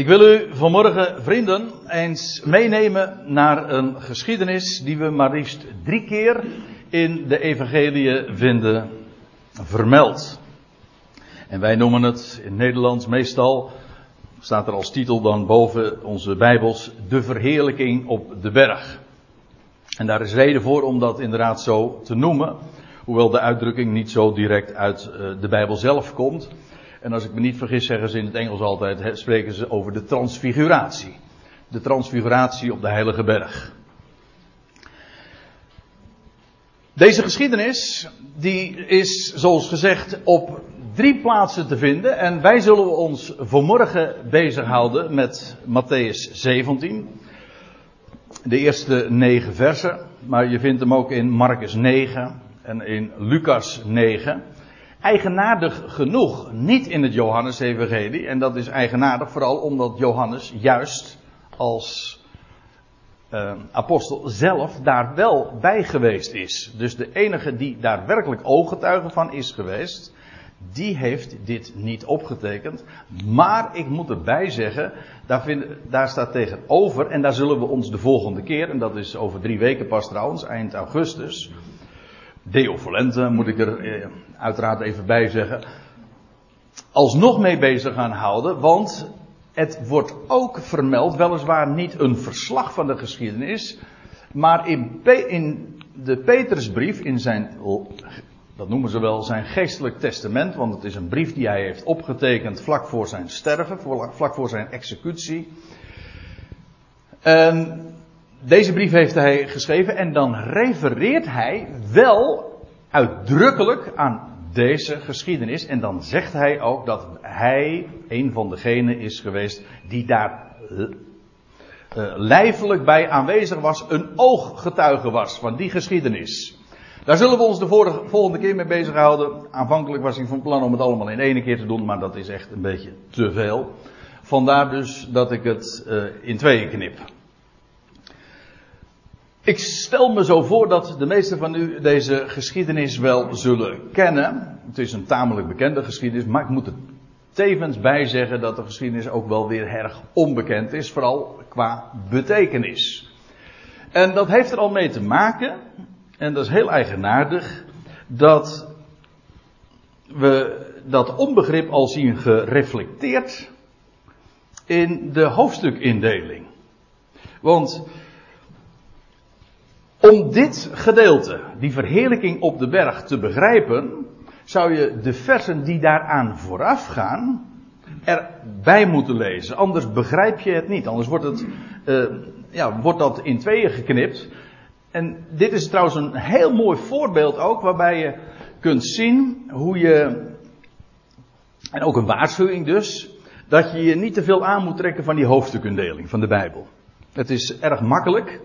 Ik wil u vanmorgen, vrienden, eens meenemen naar een geschiedenis die we maar liefst drie keer in de evangelie vinden vermeld. En wij noemen het in Nederlands meestal, staat er als titel dan boven onze Bijbels, de verheerlijking op de berg. En daar is reden voor om dat inderdaad zo te noemen, hoewel de uitdrukking niet zo direct uit eh, de Bijbel zelf komt. En als ik me niet vergis, zeggen ze in het Engels altijd, spreken ze over de transfiguratie. De transfiguratie op de Heilige Berg. Deze geschiedenis, die is zoals gezegd op drie plaatsen te vinden. En wij zullen ons vanmorgen bezighouden met Matthäus 17. De eerste negen versen. Maar je vindt hem ook in Marcus 9 en in Lucas 9 eigenaardig genoeg niet in het Johannes-evangelie. En dat is eigenaardig vooral omdat Johannes juist als uh, apostel zelf daar wel bij geweest is. Dus de enige die daar werkelijk ooggetuige van is geweest, die heeft dit niet opgetekend. Maar ik moet erbij zeggen, daar, vind, daar staat tegenover, en daar zullen we ons de volgende keer, en dat is over drie weken pas trouwens, eind augustus, Deo Volente moet ik er eh, uiteraard even bij zeggen. Alsnog mee bezig gaan houden, want het wordt ook vermeld, weliswaar niet een verslag van de geschiedenis, maar in, in de Petrusbrief, in zijn, dat noemen ze wel zijn geestelijk testament, want het is een brief die hij heeft opgetekend vlak voor zijn sterven, vlak voor zijn executie. En deze brief heeft hij geschreven en dan refereert hij wel uitdrukkelijk aan deze geschiedenis. En dan zegt hij ook dat hij een van degenen is geweest die daar uh, lijfelijk bij aanwezig was, een ooggetuige was van die geschiedenis. Daar zullen we ons de volgende keer mee bezighouden. Aanvankelijk was ik van plan om het allemaal in één keer te doen, maar dat is echt een beetje te veel. Vandaar dus dat ik het uh, in tweeën knip. Ik stel me zo voor dat de meesten van u deze geschiedenis wel zullen kennen. Het is een tamelijk bekende geschiedenis, maar ik moet er tevens bij zeggen dat de geschiedenis ook wel weer erg onbekend is, vooral qua betekenis. En dat heeft er al mee te maken, en dat is heel eigenaardig, dat we dat onbegrip al zien gereflecteerd in de hoofdstukindeling. Want om dit gedeelte, die verheerlijking op de berg, te begrijpen, zou je de versen die daaraan vooraf gaan, erbij moeten lezen. Anders begrijp je het niet. Anders wordt, het, uh, ja, wordt dat in tweeën geknipt. En dit is trouwens een heel mooi voorbeeld ook, waarbij je kunt zien hoe je, en ook een waarschuwing dus, dat je je niet te veel aan moet trekken van die hoofdstukindeling van de Bijbel. Het is erg makkelijk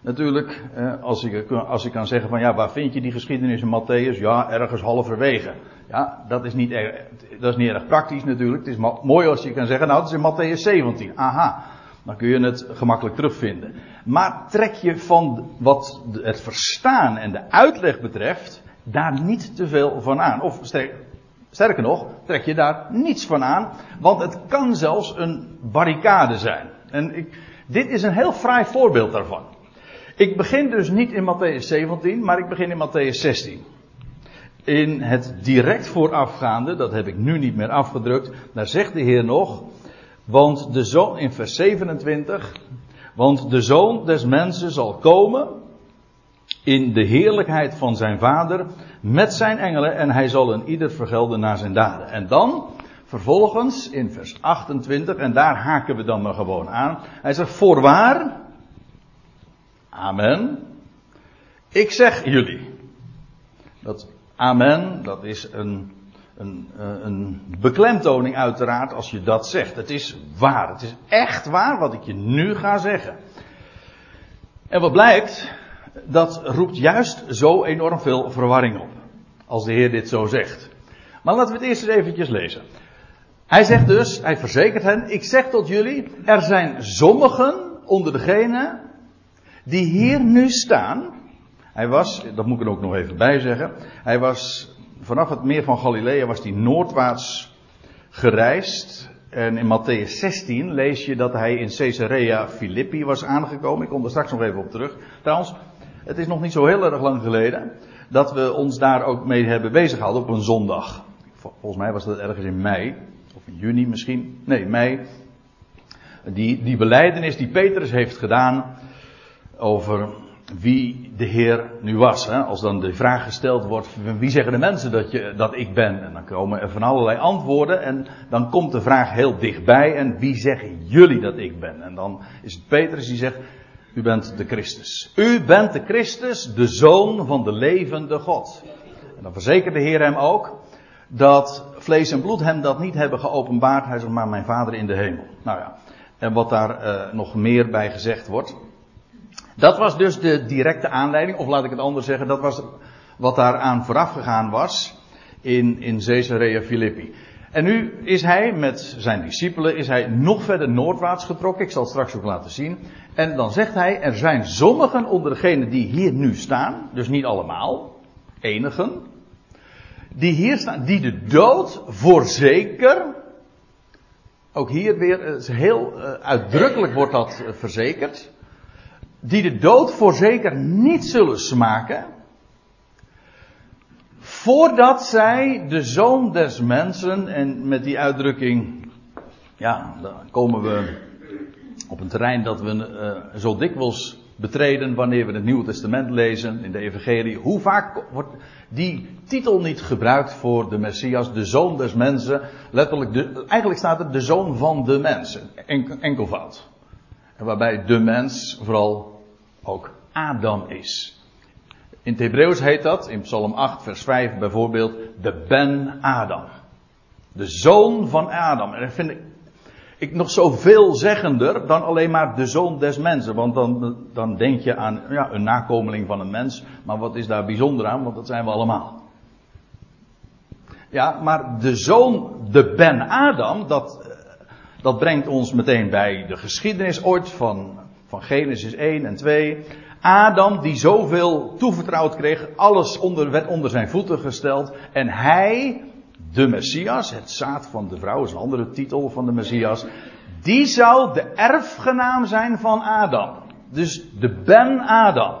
Natuurlijk, als ik, als ik kan zeggen van ja, waar vind je die geschiedenis in Matthäus? Ja, ergens halverwege. Ja, dat is niet erg, dat is niet erg praktisch natuurlijk. Het is mooi als je kan zeggen, nou, het is in Matthäus 17. Aha, dan kun je het gemakkelijk terugvinden. Maar trek je van wat het verstaan en de uitleg betreft, daar niet te veel van aan. Of sterker nog, trek je daar niets van aan, want het kan zelfs een barricade zijn. En ik, dit is een heel fraai voorbeeld daarvan. Ik begin dus niet in Matthäus 17, maar ik begin in Matthäus 16. In het direct voorafgaande, dat heb ik nu niet meer afgedrukt, daar zegt de Heer nog, want de zoon, in vers 27, want de zoon des mensen zal komen in de heerlijkheid van zijn vader met zijn engelen en hij zal een ieder vergelden naar zijn daden. En dan, vervolgens in vers 28, en daar haken we dan maar gewoon aan, hij zegt, voorwaar, Amen. Ik zeg jullie. Dat amen, dat is een, een, eh, een beklemtoning uiteraard als je dat zegt. Het is waar. Het is echt waar wat ik je nu ga zeggen. En wat blijkt, dat roept juist zo enorm veel verwarring op. Als de Heer dit zo zegt. Maar laten we het eerst eens eventjes lezen. Hij zegt dus, hij verzekert hen, ik zeg tot jullie, er zijn sommigen onder degenen die hier nu staan. Hij was, dat moet ik er ook nog even bij zeggen. Hij was vanaf het meer van Galilea was hij noordwaarts gereisd. En in Matthäus 16 lees je dat hij in Caesarea Philippi was aangekomen. Ik kom er straks nog even op terug. Trouwens, het is nog niet zo heel erg lang geleden dat we ons daar ook mee hebben bezig op een zondag. Volgens mij was dat ergens in mei, of in juni misschien. Nee, mei. Die, die beleidenis die Petrus heeft gedaan over wie de Heer nu was. Hè? Als dan de vraag gesteld wordt, wie zeggen de mensen dat, je, dat ik ben? En dan komen er van allerlei antwoorden en dan komt de vraag heel dichtbij en wie zeggen jullie dat ik ben? En dan is het Petrus die zegt, u bent de Christus. U bent de Christus, de Zoon van de levende God. En dan verzekert de Heer hem ook dat vlees en bloed hem dat niet hebben geopenbaard. Hij zegt maar mijn Vader in de hemel. Nou ja, en wat daar uh, nog meer bij gezegd wordt. Dat was dus de directe aanleiding, of laat ik het anders zeggen, dat was wat daaraan vooraf gegaan was in, in Caesarea Philippi. En nu is hij met zijn discipelen is hij nog verder noordwaarts getrokken. Ik zal het straks ook laten zien. En dan zegt hij, er zijn sommigen onder degenen die hier nu staan, dus niet allemaal, enigen, die hier staan, die de dood voorzeker, ook hier weer, heel uh, uitdrukkelijk wordt dat uh, verzekerd, die de dood voorzeker niet zullen smaken, voordat zij de zoon des mensen, en met die uitdrukking, ja, dan komen we op een terrein dat we uh, zo dikwijls betreden wanneer we het Nieuwe Testament lezen in de Evangelie. Hoe vaak wordt die titel niet gebruikt voor de Messias, de zoon des mensen? Letterlijk, de, eigenlijk staat er de zoon van de mensen, enkelvoud. En waarbij de mens vooral ook Adam is. In het Hebreeuws heet dat, in Psalm 8, vers 5 bijvoorbeeld, de Ben Adam. De zoon van Adam. En dat vind ik, ik nog zoveel zeggender dan alleen maar de zoon des mensen. Want dan, dan denk je aan ja, een nakomeling van een mens. Maar wat is daar bijzonder aan? Want dat zijn we allemaal. Ja, maar de zoon, de Ben Adam, dat, dat brengt ons meteen bij de geschiedenis ooit van, van Genesis 1 en 2. Adam die zoveel toevertrouwd kreeg, alles onder, werd onder zijn voeten gesteld. En hij, de Messias, het zaad van de vrouw is een andere titel van de Messias. Die zou de erfgenaam zijn van Adam. Dus de Ben Adam.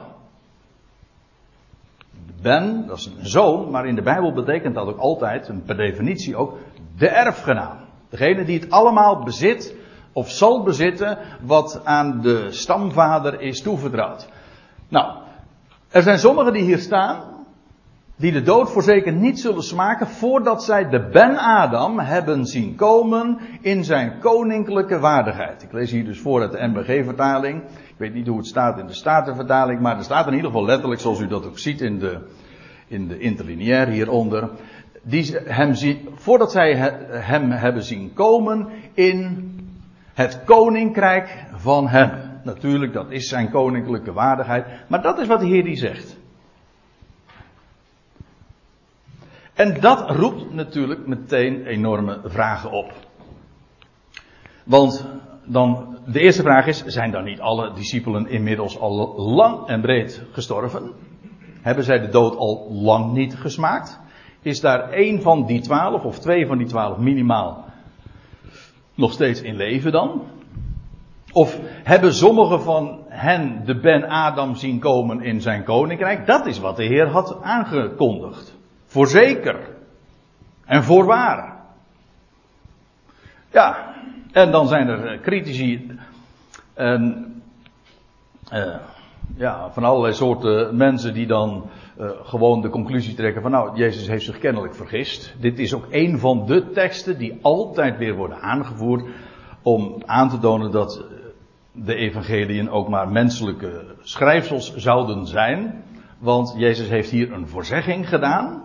Ben, dat is een zoon, maar in de Bijbel betekent dat ook altijd, per definitie ook, de erfgenaam. Degene die het allemaal bezit, of zal bezitten, wat aan de stamvader is toevertrouwd. Nou, er zijn sommigen die hier staan, die de dood voorzeker niet zullen smaken voordat zij de Ben-Adam hebben zien komen in zijn koninklijke waardigheid. Ik lees hier dus voor uit de MBG-vertaling. Ik weet niet hoe het staat in de Statenvertaling, maar er staat in ieder geval letterlijk, zoals u dat ook ziet in de, in de interlineair hieronder. Die hem zien, voordat zij hem hebben zien komen in het koninkrijk van hem. Natuurlijk, dat is zijn koninklijke waardigheid. Maar dat is wat de Heer die zegt. En dat roept natuurlijk meteen enorme vragen op. Want dan, de eerste vraag is, zijn dan niet alle discipelen inmiddels al lang en breed gestorven? Hebben zij de dood al lang niet gesmaakt? Is daar één van die twaalf of twee van die twaalf minimaal nog steeds in leven dan? Of hebben sommigen van hen de Ben Adam zien komen in zijn koninkrijk? Dat is wat de Heer had aangekondigd. Voorzeker. En voorwaar. Ja, en dan zijn er eh, critici en uh, ja, van allerlei soorten mensen die dan uh, gewoon de conclusie trekken van nou, Jezus heeft zich kennelijk vergist. Dit is ook een van de teksten die altijd weer worden aangevoerd om aan te tonen dat de evangeliën ook maar menselijke schrijfsels zouden zijn. Want Jezus heeft hier een voorzegging gedaan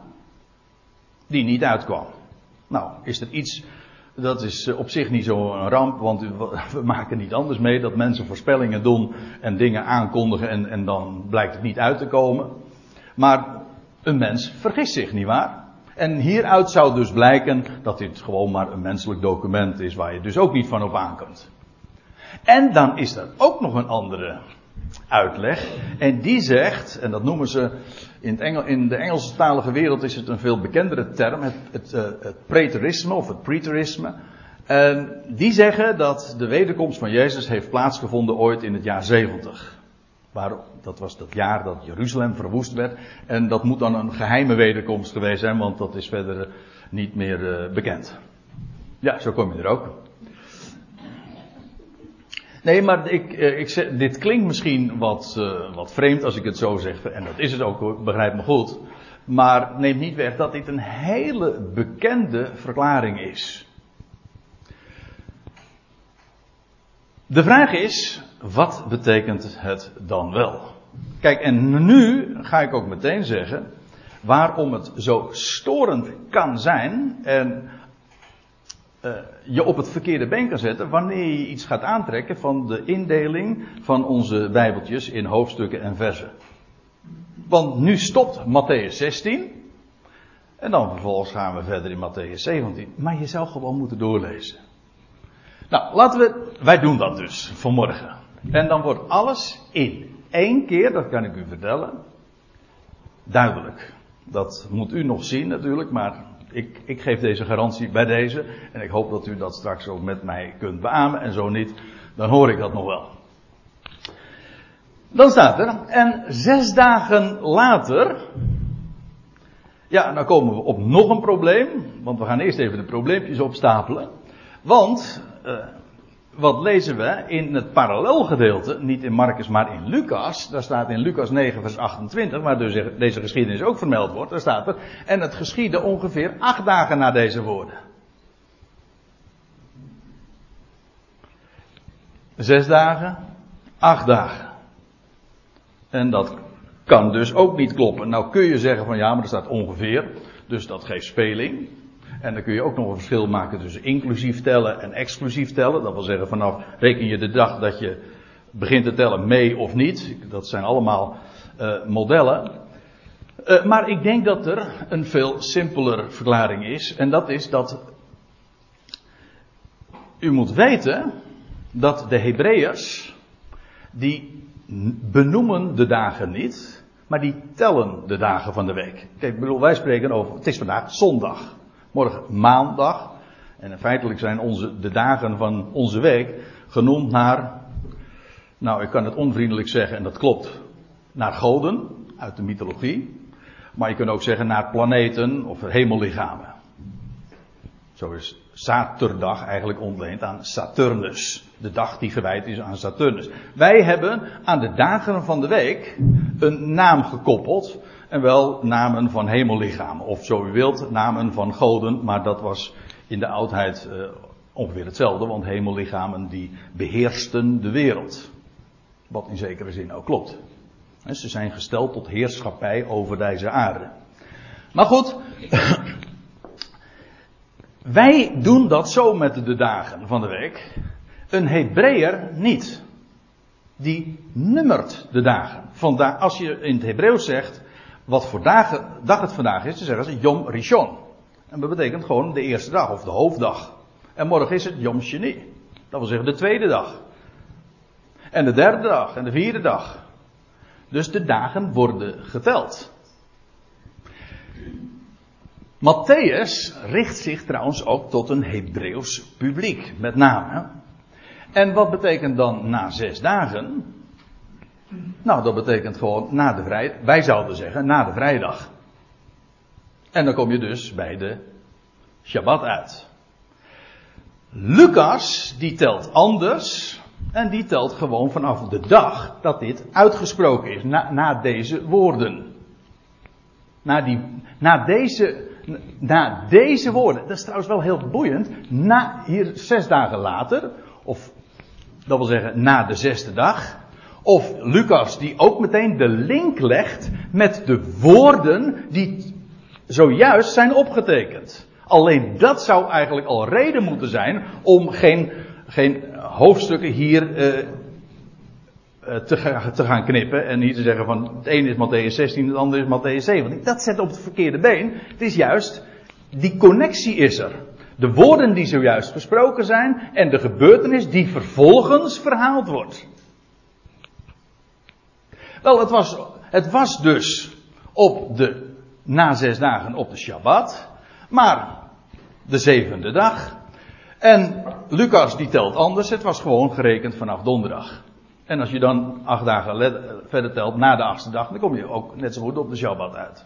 die niet uitkwam. Nou, is er iets, dat is op zich niet zo'n ramp, want we maken niet anders mee dat mensen voorspellingen doen en dingen aankondigen en, en dan blijkt het niet uit te komen. Maar een mens vergist zich, nietwaar? En hieruit zou dus blijken dat dit gewoon maar een menselijk document is waar je dus ook niet van op aankomt. En dan is er ook nog een andere uitleg. En die zegt, en dat noemen ze in, het Engel, in de Engelstalige wereld is het een veel bekendere term, het, het, uh, het preterisme of het preterisme. En die zeggen dat de wederkomst van Jezus heeft plaatsgevonden ooit in het jaar 70. Waar, dat was dat jaar dat Jeruzalem verwoest werd. En dat moet dan een geheime wederkomst geweest zijn, want dat is verder niet meer uh, bekend. Ja, zo kom je er ook. Nee, maar ik, uh, ik dit klinkt misschien wat, wat vreemd als ik het zo zeg. En dat is het ook, begrijp me goed. Maar neemt niet weg dat dit een hele bekende verklaring is. De vraag is, wat betekent het dan wel? Kijk, en nu ga ik ook meteen zeggen waarom het zo storend kan zijn en uh, je op het verkeerde been kan zetten wanneer je iets gaat aantrekken van de indeling van onze Bijbeltjes in hoofdstukken en versen. Want nu stopt Matthäus 16 en dan vervolgens gaan we verder in Matthäus 17. Maar je zou gewoon moeten doorlezen. Nou, laten we, wij doen dat dus vanmorgen. En dan wordt alles in één keer, dat kan ik u vertellen, duidelijk. Dat moet u nog zien natuurlijk, maar ik, ik geef deze garantie bij deze. En ik hoop dat u dat straks ook met mij kunt beamen. En zo niet, dan hoor ik dat nog wel. Dan staat er, en zes dagen later, ja, dan komen we op nog een probleem, want we gaan eerst even de probleempjes opstapelen. Want uh, wat lezen we in het parallelgedeelte, niet in Marcus, maar in Lucas. Daar staat in Lucas 9, vers 28, waar dus deze geschiedenis ook vermeld wordt. Daar staat er, en het geschiedde ongeveer acht dagen na deze woorden. Zes dagen, acht dagen. En dat kan dus ook niet kloppen. Nou kun je zeggen van ja, maar er staat ongeveer, dus dat geeft speling. En dan kun je ook nog een verschil maken tussen inclusief tellen en exclusief tellen. Dat wil zeggen, vanaf reken je de dag dat je begint te tellen mee of niet. Dat zijn allemaal uh, modellen. Uh, maar ik denk dat er een veel simpeler verklaring is. En dat is dat u moet weten dat de Hebreeërs, die benoemen de dagen niet, maar die tellen de dagen van de week. Kijk, ik bedoel, wij spreken over, het is vandaag zondag. Morgen maandag. En feitelijk zijn onze, de dagen van onze week genoemd naar, nou ik kan het onvriendelijk zeggen en dat klopt, naar goden uit de mythologie. Maar je kunt ook zeggen naar planeten of hemellichamen. Zo is Saterdag eigenlijk ontleend aan Saturnus. De dag die gewijd is aan Saturnus. Wij hebben aan de dagen van de week een naam gekoppeld. En wel namen van hemellichamen. Of zo u wilt, namen van goden. Maar dat was in de oudheid uh, ongeveer hetzelfde. Want hemellichamen die beheersten de wereld. Wat in zekere zin ook klopt. En ze zijn gesteld tot heerschappij over deze aarde. Maar goed. Wij doen dat zo met de dagen van de week. Een Hebreeër niet. Die nummert de dagen. Vandaar, als je in het Hebreeuws zegt wat voor dagen, dag het vandaag is, dan zeggen ze Yom Rishon. En dat betekent gewoon de eerste dag of de hoofddag. En morgen is het Yom Sheni. Dat wil zeggen de tweede dag. En de derde dag en de vierde dag. Dus de dagen worden geteld. Matthäus richt zich trouwens ook tot een Hebreeuws publiek, met name. En wat betekent dan na zes dagen? Nou, dat betekent gewoon na de vrijdag. Wij zouden zeggen na de vrijdag. En dan kom je dus bij de Shabbat uit. Lucas, die telt anders. En die telt gewoon vanaf de dag dat dit uitgesproken is. Na, na deze woorden. Na, die, na, deze, na deze woorden. Dat is trouwens wel heel boeiend. Na, hier zes dagen later. Of dat wil zeggen na de zesde dag. Of Lucas die ook meteen de link legt met de woorden die zojuist zijn opgetekend. Alleen dat zou eigenlijk al reden moeten zijn om geen, geen hoofdstukken hier uh, te, gaan, te gaan knippen en niet te zeggen van het ene is Matthäus 16, het andere is Matthäus 17. Dat zet op het verkeerde been. Het is juist, die connectie is er. De woorden die zojuist gesproken zijn en de gebeurtenis die vervolgens verhaald wordt. Wel, het was, het was dus op de, na zes dagen op de Shabbat. Maar de zevende dag. En Lucas die telt anders. Het was gewoon gerekend vanaf donderdag. En als je dan acht dagen verder telt na de achtste dag, dan kom je ook net zo goed op de Shabbat uit.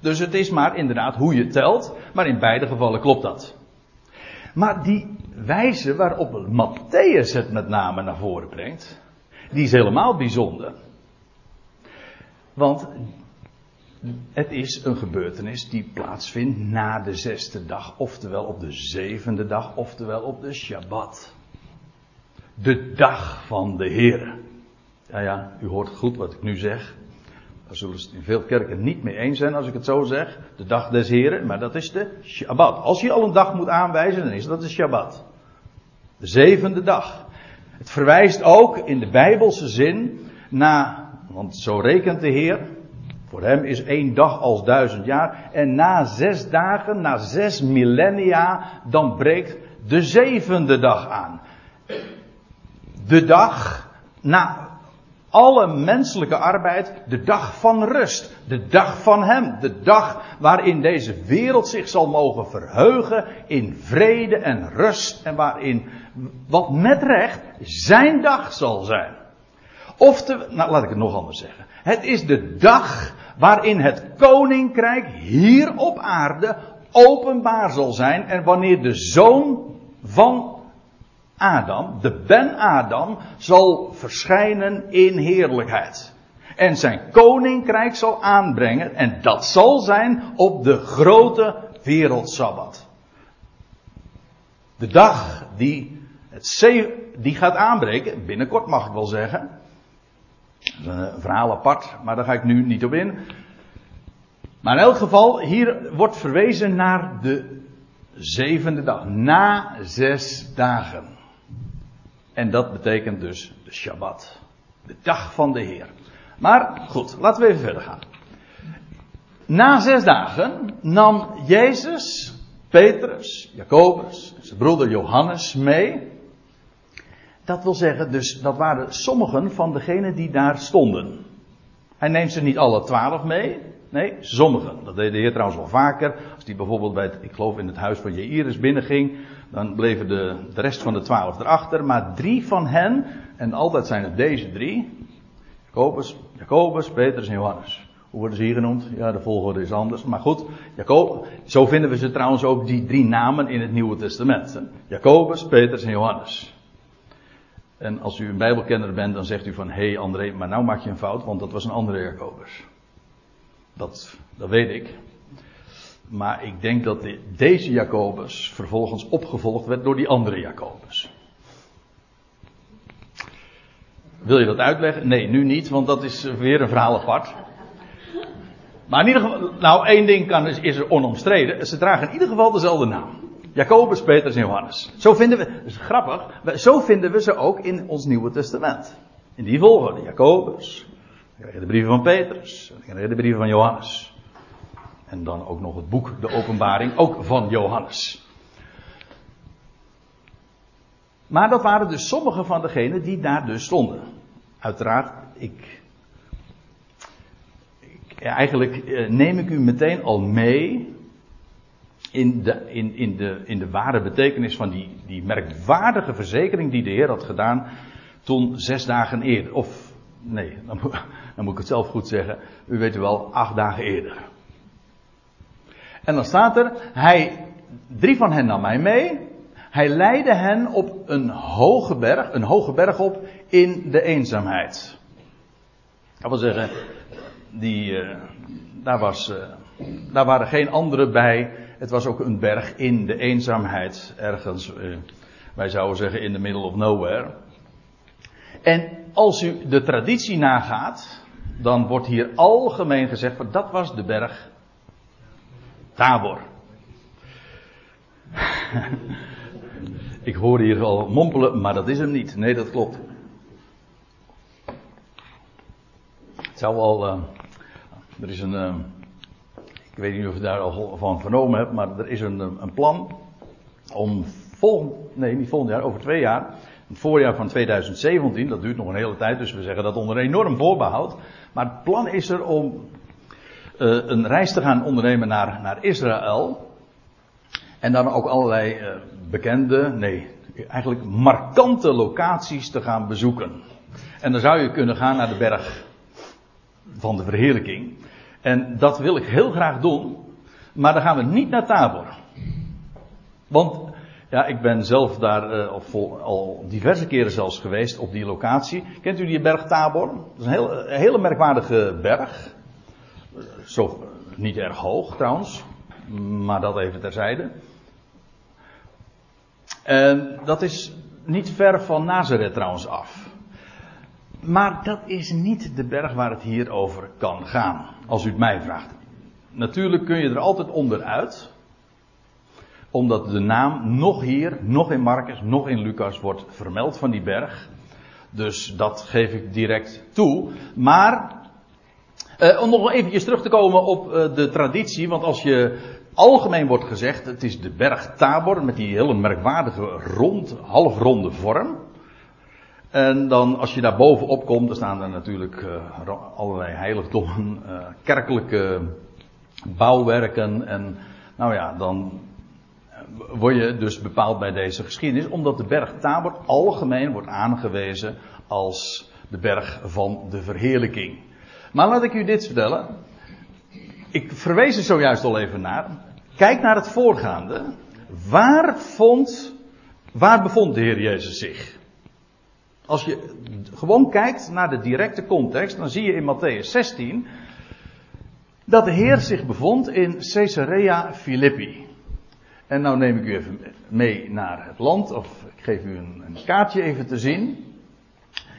Dus het is maar inderdaad hoe je telt, maar in beide gevallen klopt dat. Maar die wijze waarop Matthäus het met name naar voren brengt, die is helemaal bijzonder. Want het is een gebeurtenis die plaatsvindt na de zesde dag, oftewel op de zevende dag, oftewel op de Shabbat. De dag van de Heer. Ja, ja, u hoort goed wat ik nu zeg. Daar zullen ze het in veel kerken niet mee eens zijn als ik het zo zeg. De dag des Heren, maar dat is de Shabbat. Als je al een dag moet aanwijzen, dan is dat de Shabbat. De zevende dag. Het verwijst ook in de Bijbelse zin na, want zo rekent de Heer. Voor hem is één dag als duizend jaar. En na zes dagen, na zes millennia, dan breekt de zevende dag aan. De dag na alle menselijke arbeid, de dag van rust, de dag van Hem, de dag waarin deze wereld zich zal mogen verheugen in vrede en rust en waarin wat met recht Zijn dag zal zijn. Of nou laat ik het nog anders zeggen. Het is de dag waarin het koninkrijk hier op aarde openbaar zal zijn en wanneer de zoon van Adam, de Ben-Adam, zal verschijnen in heerlijkheid. En zijn koninkrijk zal aanbrengen. En dat zal zijn op de grote wereldsabbat. De dag die, het die gaat aanbreken, binnenkort mag ik wel zeggen. Dat is een verhaal apart, maar daar ga ik nu niet op in. Maar in elk geval, hier wordt verwezen naar de zevende dag. Na zes dagen. En dat betekent dus de Shabbat. De dag van de Heer. Maar goed, laten we even verder gaan. Na zes dagen nam Jezus, Petrus, Jacobus, zijn broeder Johannes mee. Dat wil zeggen, dus dat waren sommigen van degenen die daar stonden. Hij neemt ze niet alle twaalf mee. Nee, sommigen. Dat deed de Heer trouwens wel vaker. Als hij bijvoorbeeld bij het, ik geloof in het huis van Jairus binnenging. Dan bleven de, de rest van de twaalf erachter. Maar drie van hen, en altijd zijn het deze drie. Jacobus, Jacobus, Petrus en Johannes. Hoe worden ze hier genoemd? Ja, de volgorde is anders. Maar goed, Jacob, zo vinden we ze trouwens ook die drie namen in het Nieuwe Testament. Jacobus, Petrus en Johannes. En als u een Bijbelkenner bent, dan zegt u van, hé hey André, maar nou maak je een fout, want dat was een andere Jacobus. Dat, dat weet ik. Maar ik denk dat deze Jacobus vervolgens opgevolgd werd door die andere Jacobus. Wil je dat uitleggen? Nee, nu niet, want dat is weer een verhaal apart. Maar in ieder geval, nou één ding kan, is, is er onomstreden. Ze dragen in ieder geval dezelfde naam. Jacobus, Petrus en Johannes. Zo vinden we, dat is grappig, zo vinden we ze ook in ons Nieuwe Testament. In die volgorde, Jacobus, de brieven van Petrus, de brieven van Johannes. En dan ook nog het boek, de openbaring, ook van Johannes. Maar dat waren dus sommige van degenen die daar dus stonden. Uiteraard, ik. ik eigenlijk eh, neem ik u meteen al mee. In de, in, in, de, in de ware betekenis van die, die merkwaardige verzekering die de Heer had gedaan. toen zes dagen eerder. Of, nee, dan moet, dan moet ik het zelf goed zeggen. U weet wel, acht dagen eerder. En dan staat er, hij, drie van hen nam mij mee. Hij leidde hen op een hoge berg, een hoge berg op in de eenzaamheid. Dat wil zeggen, die, uh, daar, was, uh, daar waren geen anderen bij. Het was ook een berg in de eenzaamheid, ergens, uh, wij zouden zeggen in the middle of nowhere. En als u de traditie nagaat, dan wordt hier algemeen gezegd, van dat was de berg Tabor. ik hoor hier al mompelen, maar dat is hem niet. Nee, dat klopt. Het zou al. Uh, er is een. Uh, ik weet niet of je daar al van vernomen hebt, maar er is een, een plan om volgend. Nee, niet volgend jaar, over twee jaar. Het voorjaar van 2017, dat duurt nog een hele tijd, dus we zeggen dat onder enorm voorbehoud. Maar het plan is er om uh, een reis te gaan ondernemen naar, naar Israël. En dan ook allerlei uh, bekende, nee, eigenlijk markante locaties te gaan bezoeken. En dan zou je kunnen gaan naar de berg van de verheerlijking. En dat wil ik heel graag doen. Maar dan gaan we niet naar Tabor. Want ja, ik ben zelf daar uh, al diverse keren zelfs geweest op die locatie. Kent u die berg Tabor? Dat is een, heel, een hele merkwaardige berg. Zo, niet erg hoog trouwens. Maar dat even terzijde. En dat is niet ver van Nazareth trouwens af. Maar dat is niet de berg waar het hier over kan gaan, als u het mij vraagt. Natuurlijk kun je er altijd onderuit, omdat de naam nog hier, nog in Marcus, nog in Lucas wordt vermeld van die berg. Dus dat geef ik direct toe. Maar, eh, om nog eventjes terug te komen op eh, de traditie, want als je algemeen wordt gezegd, het is de berg Tabor met die hele merkwaardige rond, halfronde vorm. En dan als je daar bovenop komt, dan staan er natuurlijk uh, allerlei heiligdommen, uh, kerkelijke bouwwerken. En nou ja, dan word je dus bepaald bij deze geschiedenis, omdat de berg Tabor algemeen wordt aangewezen als de berg van de verheerlijking. Maar laat ik u dit vertellen. Ik verwees er zojuist al even naar. Kijk naar het voorgaande. Waar vond, waar bevond de Heer Jezus zich? Als je gewoon kijkt naar de directe context, dan zie je in Matthäus 16 dat de Heer zich bevond in Caesarea Philippi. En nou neem ik u even mee naar het land, of ik geef u een, een kaartje even te zien.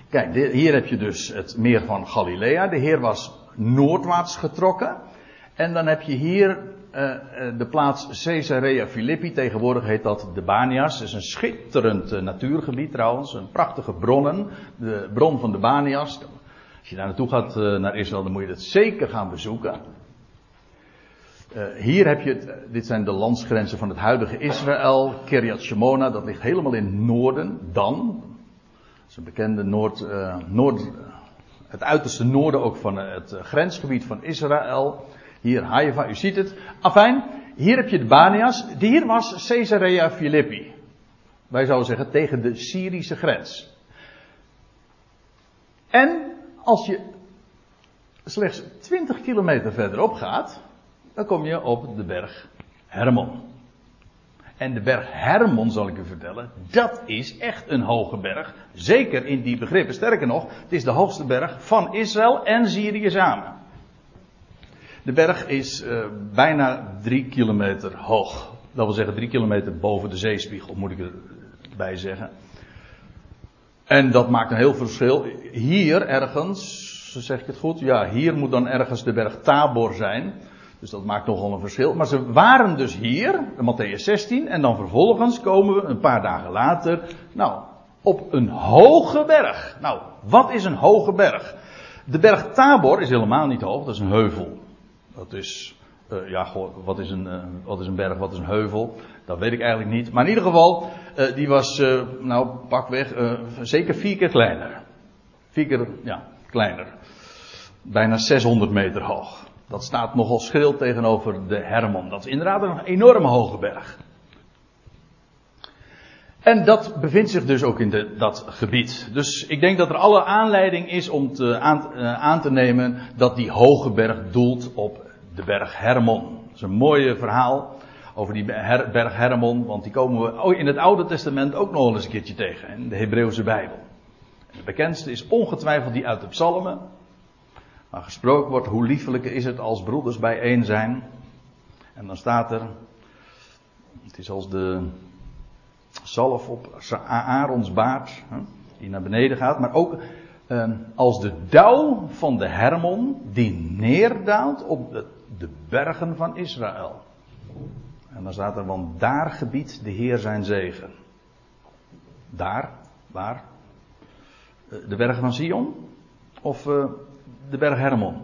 Kijk, hier heb je dus het meer van Galilea. De Heer was noordwaarts getrokken. En dan heb je hier de plaats Caesarea Philippi. Tegenwoordig heet dat de Banias. Het is een schitterend uh, natuurgebied trouwens. Een prachtige bronnen. De bron van de Banias. Als je daar naartoe gaat naar Israël, dan moet je dat zeker gaan bezoeken. hier heb je het, dit zijn de landsgrenzen van het huidige Israël. Kiryat Shemona, dat ligt helemaal in het noorden. Dan, dat is een bekende Noord, Noord het uiterste noorden ook van het grensgebied van Israël. Hier Haifa, u ziet het. Afijn, hier heb je de Banias. Hier was Caesarea Philippi. Wij zouden zeggen tegen de Syrische grens. En als je slechts 20 kilometer verderop gaat, dan kom je op de berg Hermon. En de berg Hermon, zal ik u vertellen, dat is echt een hoge berg. Zeker in die begrippen. Sterker nog, het is de hoogste berg van Israël en Syrië samen. De berg is uh, bijna drie kilometer hoog. Dat wil zeggen drie kilometer boven de zeespiegel, moet ik erbij zeggen. En dat maakt een heel verschil. Hier ergens, zeg ik het goed? Ja, hier moet dan ergens de berg Tabor zijn. Dus dat maakt nogal een verschil. Maar ze waren dus hier, Matthäus 16, en dan vervolgens komen we een paar dagen later, nou, op een hoge berg. Nou, wat is een hoge berg? De berg Tabor is helemaal niet hoog, dat is een heuvel. Dat is, uh, ja, wat is, een, uh, wat is een berg, wat is een heuvel? Dat weet ik eigenlijk niet. Maar in ieder geval, uh, die was, nou, pakweg, zeker vier keer kleiner. Vier keer, ja, kleiner. Bijna 600 meter hoog. Dat staat nogal schil tegenover de Hermon. Dat is inderdaad een enorm hoge berg. En dat bevindt zich dus ook in de, dat gebied. Dus ik denk dat er alle aanleiding is om te, aan, aan, te nemen dat die hoge berg doelt op de berg Hermon. Dat is een mooi verhaal over die berg Hermon, want die komen we in het Oude Testament ook nog eens een keertje tegen, in de Hebreeuwse Bijbel. De bekendste is ongetwijfeld die uit de Psalmen, waar gesproken wordt hoe liefelijk is het als broeders bijeen zijn. En dan staat er, het is als de zalf op Aarons baard, die naar beneden gaat, maar ook ehm, als de dauw van de Hermon die neerdaalt op de, bergen van Israël. En dan staat er, want daar gebiedt de Heer zijn zegen. Daar, waar? Eh, de bergen van Sion? Of uh, de berg Hermon?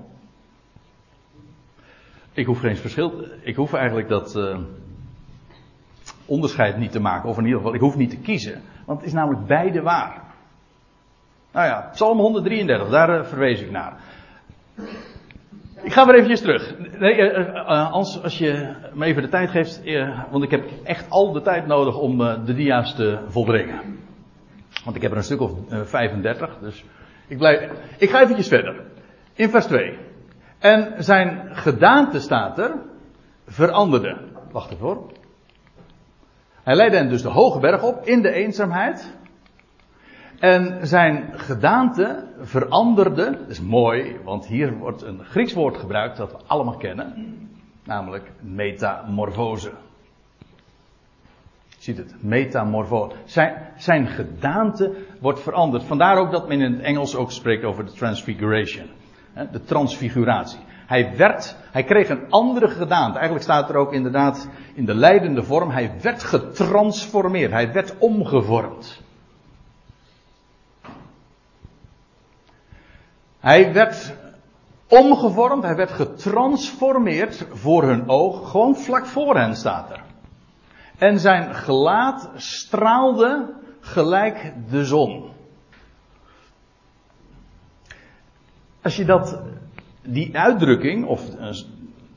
Ik hoef geen verschil. Ik hoef eigenlijk dat. Uh, onderscheid niet te maken. Of in ieder geval, ik hoef niet te kiezen. Want het is namelijk beide waar. Nou ja, Psalm 133, daar uh, verwees ik naar. Ik ga weer eventjes terug. Nee, als, als je me even de tijd geeft, want ik heb echt al de tijd nodig om de dia's te volbrengen. Want ik heb er een stuk of 35, dus ik, blijf, ik ga eventjes verder. In vers 2. En zijn gedaante staat er, veranderde. Wacht even hoor. Hij leidde hen dus de hoge berg op in de eenzaamheid. En zijn gedaante veranderde. Dat is mooi, want hier wordt een Grieks woord gebruikt dat we allemaal kennen. Namelijk metamorfose. Ziet het, metamorfose. Zijn, zijn gedaante wordt veranderd. Vandaar ook dat men in het Engels ook spreekt over de transfiguration. De transfiguratie. Hij werd, hij kreeg een andere gedaante. Eigenlijk staat er ook inderdaad in de leidende vorm. Hij werd getransformeerd. Hij werd omgevormd. Hij werd omgevormd, hij werd getransformeerd voor hun oog. Gewoon vlak voor hen staat er. En zijn gelaat straalde gelijk de zon. Als je dat, die uitdrukking, of eh,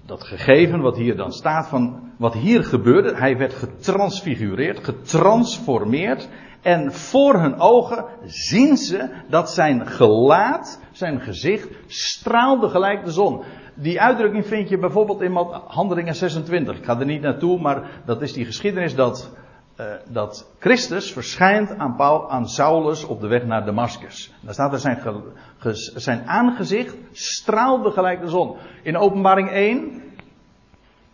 dat gegeven wat hier dan staat van wat hier gebeurde, hij werd getransfigureerd, getransformeerd. En voor hun ogen zien ze dat zijn gelaat, zijn gezicht, straalde gelijk de zon. Die uitdrukking vind je bijvoorbeeld in Handelingen 26. Ik ga er niet naartoe, maar dat is die geschiedenis dat, uh, dat Christus verschijnt aan, Paul, aan Saulus op de weg naar Damascus. Daar staat er zijn, zijn aangezicht straalde gelijk de zon. In openbaring 1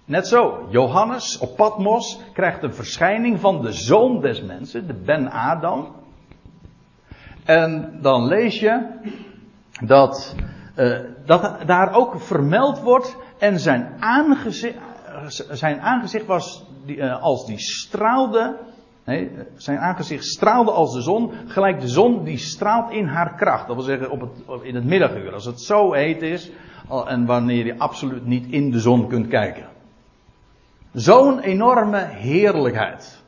Net zo, Johannes op Patmos krijgt een verschijning van de zoon des mensen, de Ben Adam. En dan lees je dat, uh, dat daar ook vermeld wordt en zijn aangezicht, zijn aangezicht was uh, als die straalde, zijn aangezicht straalde als de zon, gelijk de zon die straalt in haar kracht. Dat wil zeggen op het, in het middaguur, als het zo heet is en wanneer je absoluut niet in de zon kunt kijken. Zo'n enorme heerlijkheid.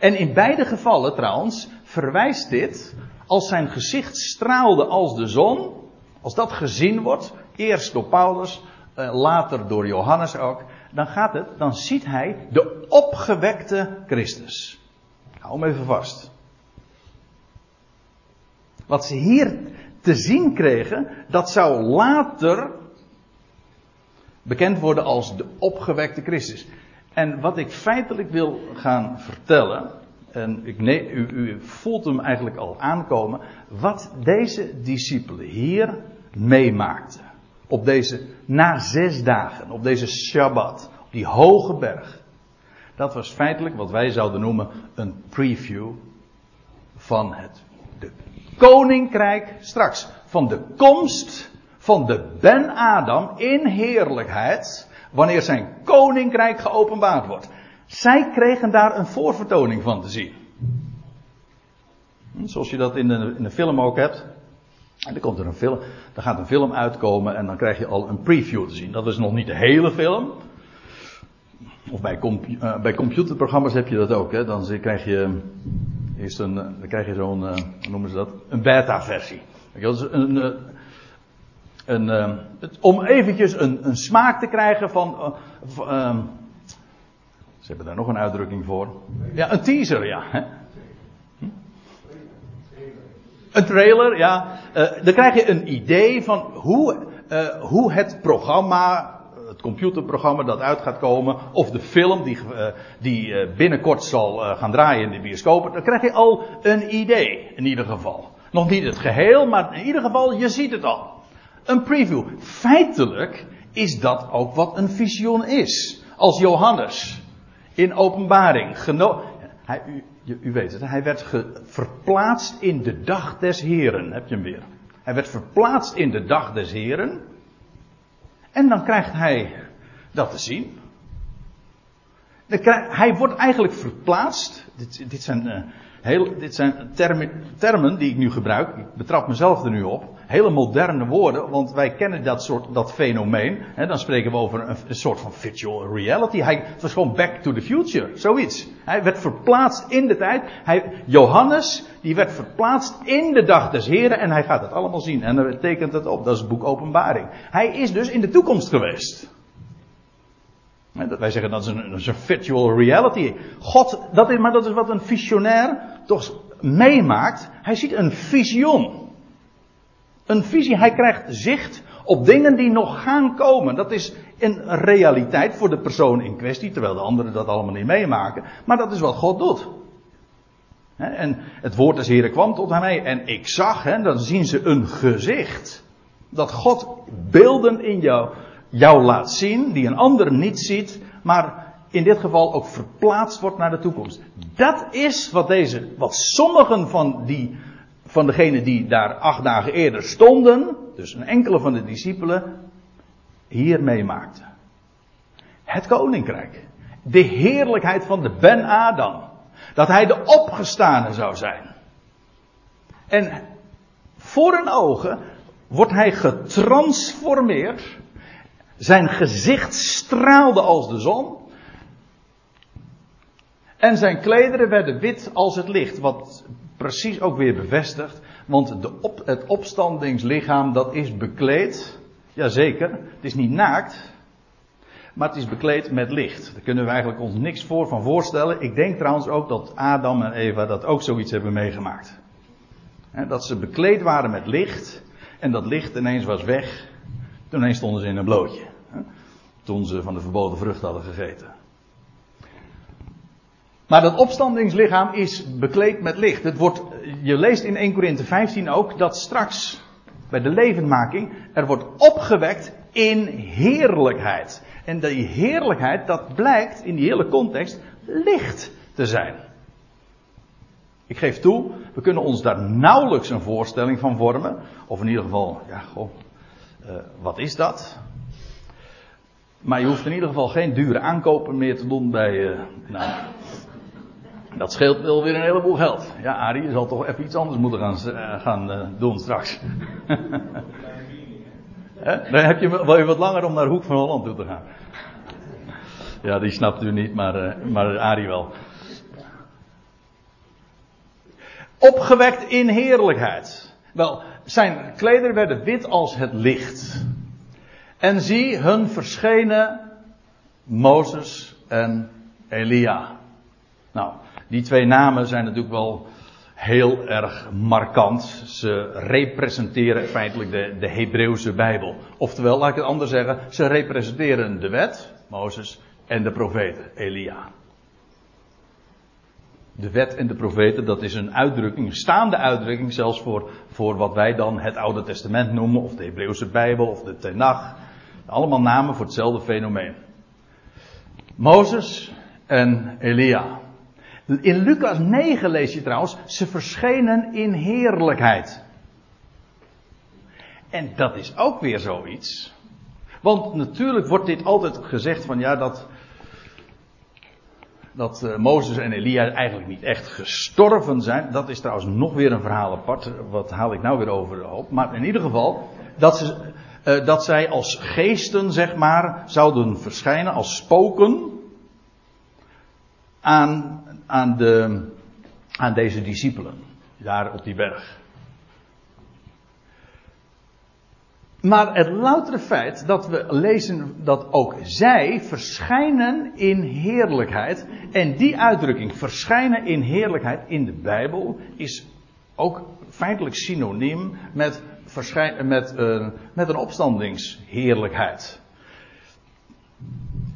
En in beide gevallen trouwens verwijst dit, als zijn gezicht straalde als de zon, als dat gezien wordt, eerst door Paulus, eh, later door Johannes ook, dan gaat het, dan ziet hij de opgewekte Christus. Hou hem even vast. Wat ze hier te zien kregen, dat zou later bekend worden als de opgewekte Christus. En wat ik feitelijk wil gaan vertellen, en ik, nee, u, u voelt hem eigenlijk al aankomen, wat deze discipelen hier meemaakten. Op deze, na zes dagen, op deze Shabbat, op die hoge berg. Dat was feitelijk wat wij zouden noemen een preview van het de koninkrijk straks. Van de komst van de Ben Adam in heerlijkheid wanneer zijn koninkrijk geopenbaard wordt. Zij kregen daar een voorvertoning van te zien. Zoals je dat in in de film ook hebt. En dan komt er een film, dan gaat een film uitkomen en dan krijg je al een preview te zien. Dat is nog niet de hele film. Of bij, uh, bij computerprogramma's heb je dat ook. Hè? Dan krijg je eerst een, dan krijg je zo'n, uh, hoe noemen ze dat? Een beta-versie. Dat is een, een, uh, om eventjes een, een, smaak te krijgen van. Uh, ze hebben daar nog een uitdrukking voor. Ja, een teaser, ja. Hè? Een trailer, ja. Uh, dan krijg je een idee van hoe, hoe het programma, het computerprogramma dat uit gaat komen, of de film die, die binnenkort zal gaan draaien in de bioscopen, dan krijg je al een idee, in ieder geval. Nog niet het geheel, maar in ieder geval, je ziet het al. Een preview. Feitelijk is dat ook wat een visioen is. Als Johannes in openbaring hij, u, u, weet het, hij werd verplaatst in de dag des Heren. Heb je hem weer? Hij werd verplaatst in de dag des Heren. En dan krijgt hij dat te zien. Hij wordt eigenlijk verplaatst. Dit, dit zijn, uh, dit zijn termen, termen die ik nu gebruik. Ik betrap mezelf er nu op. Hele moderne woorden, want wij kennen dat soort, dat fenomeen. He, dan spreken we over een, soort van virtual reality. Hij, het was gewoon back to the future, zoiets. Hij werd verplaatst in de tijd. Hij, Johannes, die werd verplaatst in de dag des Heren en hij gaat het allemaal zien. En hij tekent het op, dat is boek Openbaring. Hij is dus in de toekomst geweest. Wij zeggen dat is een, dat een virtual reality. God, dat is, maar dat is wat een visionair toch meemaakt. Hij ziet een visioen. Een visie, hij krijgt zicht op dingen die nog gaan komen. Dat is een realiteit voor de persoon in kwestie, terwijl de anderen dat allemaal niet meemaken. Maar dat is wat God doet. En het woord des Heren kwam tot mij en ik zag, hè, dan zien ze een gezicht. Dat God beelden in jou jou laat zien, die een ander niet ziet, maar in dit geval ook verplaatst wordt naar de toekomst. Dat is wat deze, wat sommigen van die, van degenen die daar acht dagen eerder stonden, dus een enkele van de discipelen, hier meemaakten. Het koninkrijk. De heerlijkheid van de Ben Adam. Dat hij de opgestane zou zijn. En voor hun ogen wordt hij getransformeerd zijn gezicht straalde als de zon. En zijn klederen werden wit als het licht. Wat precies ook weer bevestigt. Want de op, het opstandingslichaam dat is bekleed. Jazeker, het is niet naakt. Maar het is bekleed met licht. Daar kunnen we eigenlijk ons niks voor van voorstellen. Ik denk trouwens ook dat Adam en Eva dat ook zoiets hebben meegemaakt. dat ze bekleed waren met licht. En dat licht ineens was weg. Toen ineens stonden ze in een blootje. Toen ze van de verboden vrucht hadden gegeten. Maar dat opstandingslichaam is bekleed met licht. Het wordt, je leest in 1 Korinthe 15 ook dat straks bij de levendmaking er wordt opgewekt in heerlijkheid. En die heerlijkheid, dat blijkt in die hele context licht te zijn. Ik geef toe, we kunnen ons daar nauwelijks een voorstelling van vormen. Of in ieder geval, ja, goh, uh, wat is dat? Maar je hoeft in ieder geval geen dure aankopen meer te doen bij. Uh, nou, dat scheelt wel weer een heleboel geld. Ja, Arie, je zal toch even iets anders moeten gaan, uh, gaan doen straks. Dan heb je wel wat langer om naar Hoek van Holland toe te gaan. Ja, die snapt u niet, maar, maar Arie wel. Opgewekt in heerlijkheid. Wel, zijn klederen werden wit als het licht. En zie, hun verschenen Mozes en Elia. Nou, die twee namen zijn natuurlijk wel heel erg markant. Ze representeren feitelijk de, de Hebreeuwse Bijbel. Oftewel, laat ik het anders zeggen, ze representeren de wet, Mozes, en de profeten, Elia de wet en de profeten, dat is een uitdrukking, een staande uitdrukking, zelfs voor, voor wat wij dan het Oude Testament noemen, of de Hebreeuwse Bijbel, of de Tenach. Allemaal namen voor hetzelfde fenomeen. Mozes en Elia. In Lucas 9 lees je trouwens, ze verschenen in heerlijkheid. En dat is ook weer zoiets. Want natuurlijk wordt dit altijd gezegd van ja, dat, dat uh, Mozes en Elia eigenlijk niet echt gestorven zijn. Dat is trouwens nog weer een verhaal apart. Wat haal ik nou weer over de hoop. Maar in ieder geval, dat, ze, uh, dat zij als geesten, zeg maar, zouden verschijnen, als spoken. Aan, aan, de, aan deze discipelen. Daar op die berg. Maar het loutere feit dat we lezen dat ook zij verschijnen in heerlijkheid. En die uitdrukking verschijnen in heerlijkheid in de Bijbel is ook feitelijk synoniem met, met, uh, met een opstandingsheerlijkheid.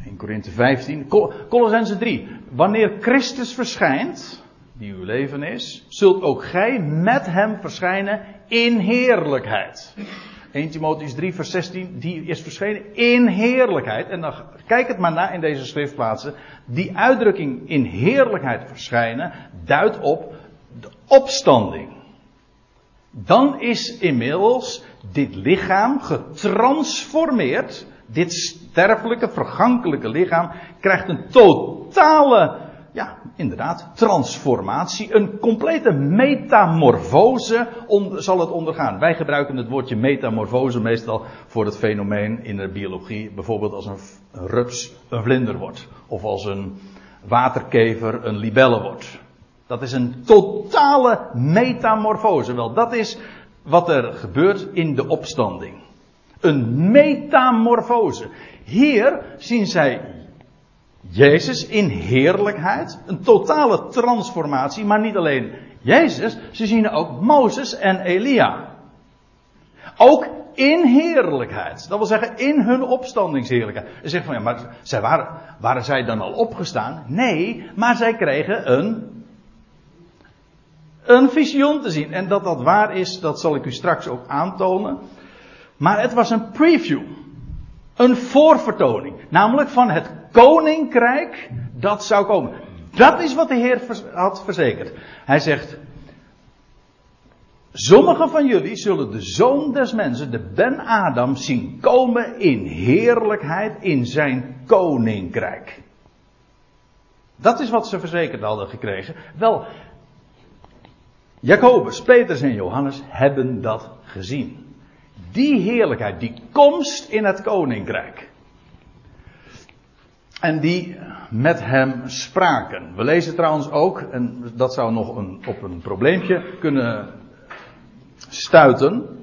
In Korinthe 15, Colossense 3. Wanneer Christus verschijnt, die uw leven is, zult ook gij met hem verschijnen in heerlijkheid. 1 Timotheus 3 vers 16, die is verschenen in heerlijkheid. En dan kijk het maar na in deze schriftplaatsen. Die uitdrukking in heerlijkheid verschijnen duidt op de opstanding. Dan is inmiddels dit lichaam getransformeerd. Dit sterfelijke, vergankelijke lichaam krijgt een totale ja, inderdaad, transformatie. Een complete metamorfose zal het ondergaan. Wij gebruiken het woordje metamorfose meestal voor het fenomeen in de biologie. Bijvoorbeeld als een, rups een vlinder wordt. Of als een waterkever een libelle wordt. Dat is een totale metamorfose. Wel, dat is wat er gebeurt in de opstanding. Een metamorfose. Hier zien zij Jezus in heerlijkheid. Een totale transformatie. Maar niet alleen Jezus. Ze zien ook Mozes en Elia. Ook in heerlijkheid. Dat wil zeggen in hun opstandingsheerlijkheid. Je zegt van ja, maar zij waren, waren zij dan al opgestaan? Nee, maar zij kregen een een visioen te zien. En dat dat waar is, dat zal ik u straks ook aantonen. Maar het was een preview. Een voorvertoning. Namelijk van het koninkrijk dat zou komen. Dat is wat de Heer had verzekerd. Hij zegt. Sommigen van jullie zullen de zoon des mensen, de Ben Adam, zien komen in heerlijkheid in zijn koninkrijk. Dat is wat ze verzekerd hadden gekregen. Wel, Jacobus, Petrus en Johannes hebben dat gezien. Die heerlijkheid, die komst in het koninkrijk. En die met hem spraken. We lezen trouwens ook, en dat zou nog een, op een probleempje kunnen stuiten.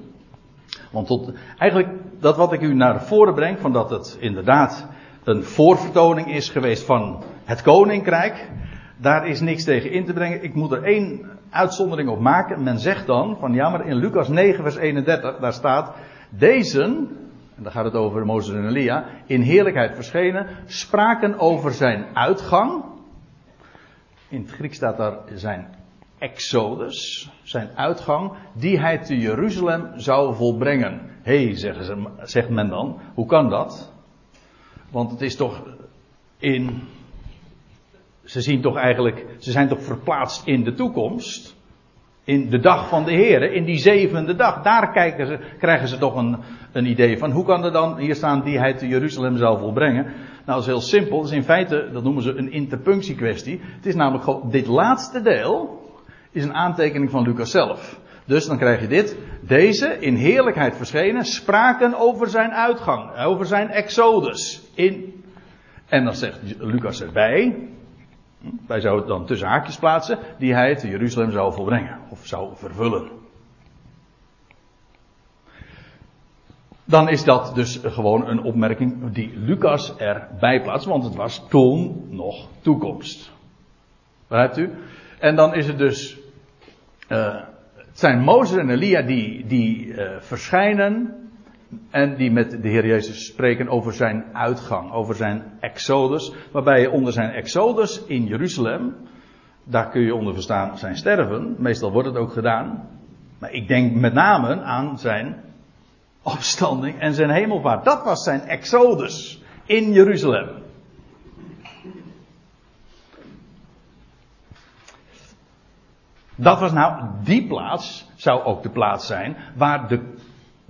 Want tot, eigenlijk dat wat ik u naar voren breng, van dat het inderdaad een voorvertoning is geweest van het koninkrijk. Daar is niks tegen in te brengen. Ik moet er één uitzondering op maken. Men zegt dan van ja, maar in Lucas 9, vers 31, daar staat: Deze, en dan gaat het over Mozes en Elia, in heerlijkheid verschenen, spraken over zijn uitgang. In het Grieks staat daar zijn exodus, zijn uitgang, die hij te Jeruzalem zou volbrengen. Hé, hey, zeggen ze, zegt men dan, hoe kan dat? Want het is toch in ze zien toch eigenlijk, ze zijn toch verplaatst in de toekomst. In de dag van de Heer, in die zevende dag. Daar kijken ze, krijgen ze toch een, een idee van. Hoe kan er dan hier staan die hij te Jeruzalem zal volbrengen? Nou, dat is heel simpel. Dat is in feite, dat noemen ze een interpunctiekwestie. Het is namelijk gewoon, dit laatste deel is een aantekening van Lucas zelf. Dus dan krijg je dit. Deze, in heerlijkheid verschenen, spraken over zijn uitgang, over zijn exodus. In, en dan zegt Lucas erbij, wij zouden het dan tussen haakjes plaatsen, die hij te Jeruzalem zou volbrengen of zou vervullen. Dan is dat dus gewoon een opmerking die Lucas erbij plaatst, want het was toen nog toekomst. Begrijpt u? En dan is het dus, uh, het zijn Mozes en Elia die, die uh, verschijnen en die met de Heer Jezus spreken over zijn uitgang, over zijn exodus. Waarbij je onder zijn exodus in Jeruzalem, daar kun je onder verstaan zijn sterven. Meestal wordt het ook gedaan. Maar ik denk met name aan zijn opstanding en zijn hemelvaart. Dat was zijn exodus in Jeruzalem. Dat was nou, die plaats zou ook de plaats zijn waar de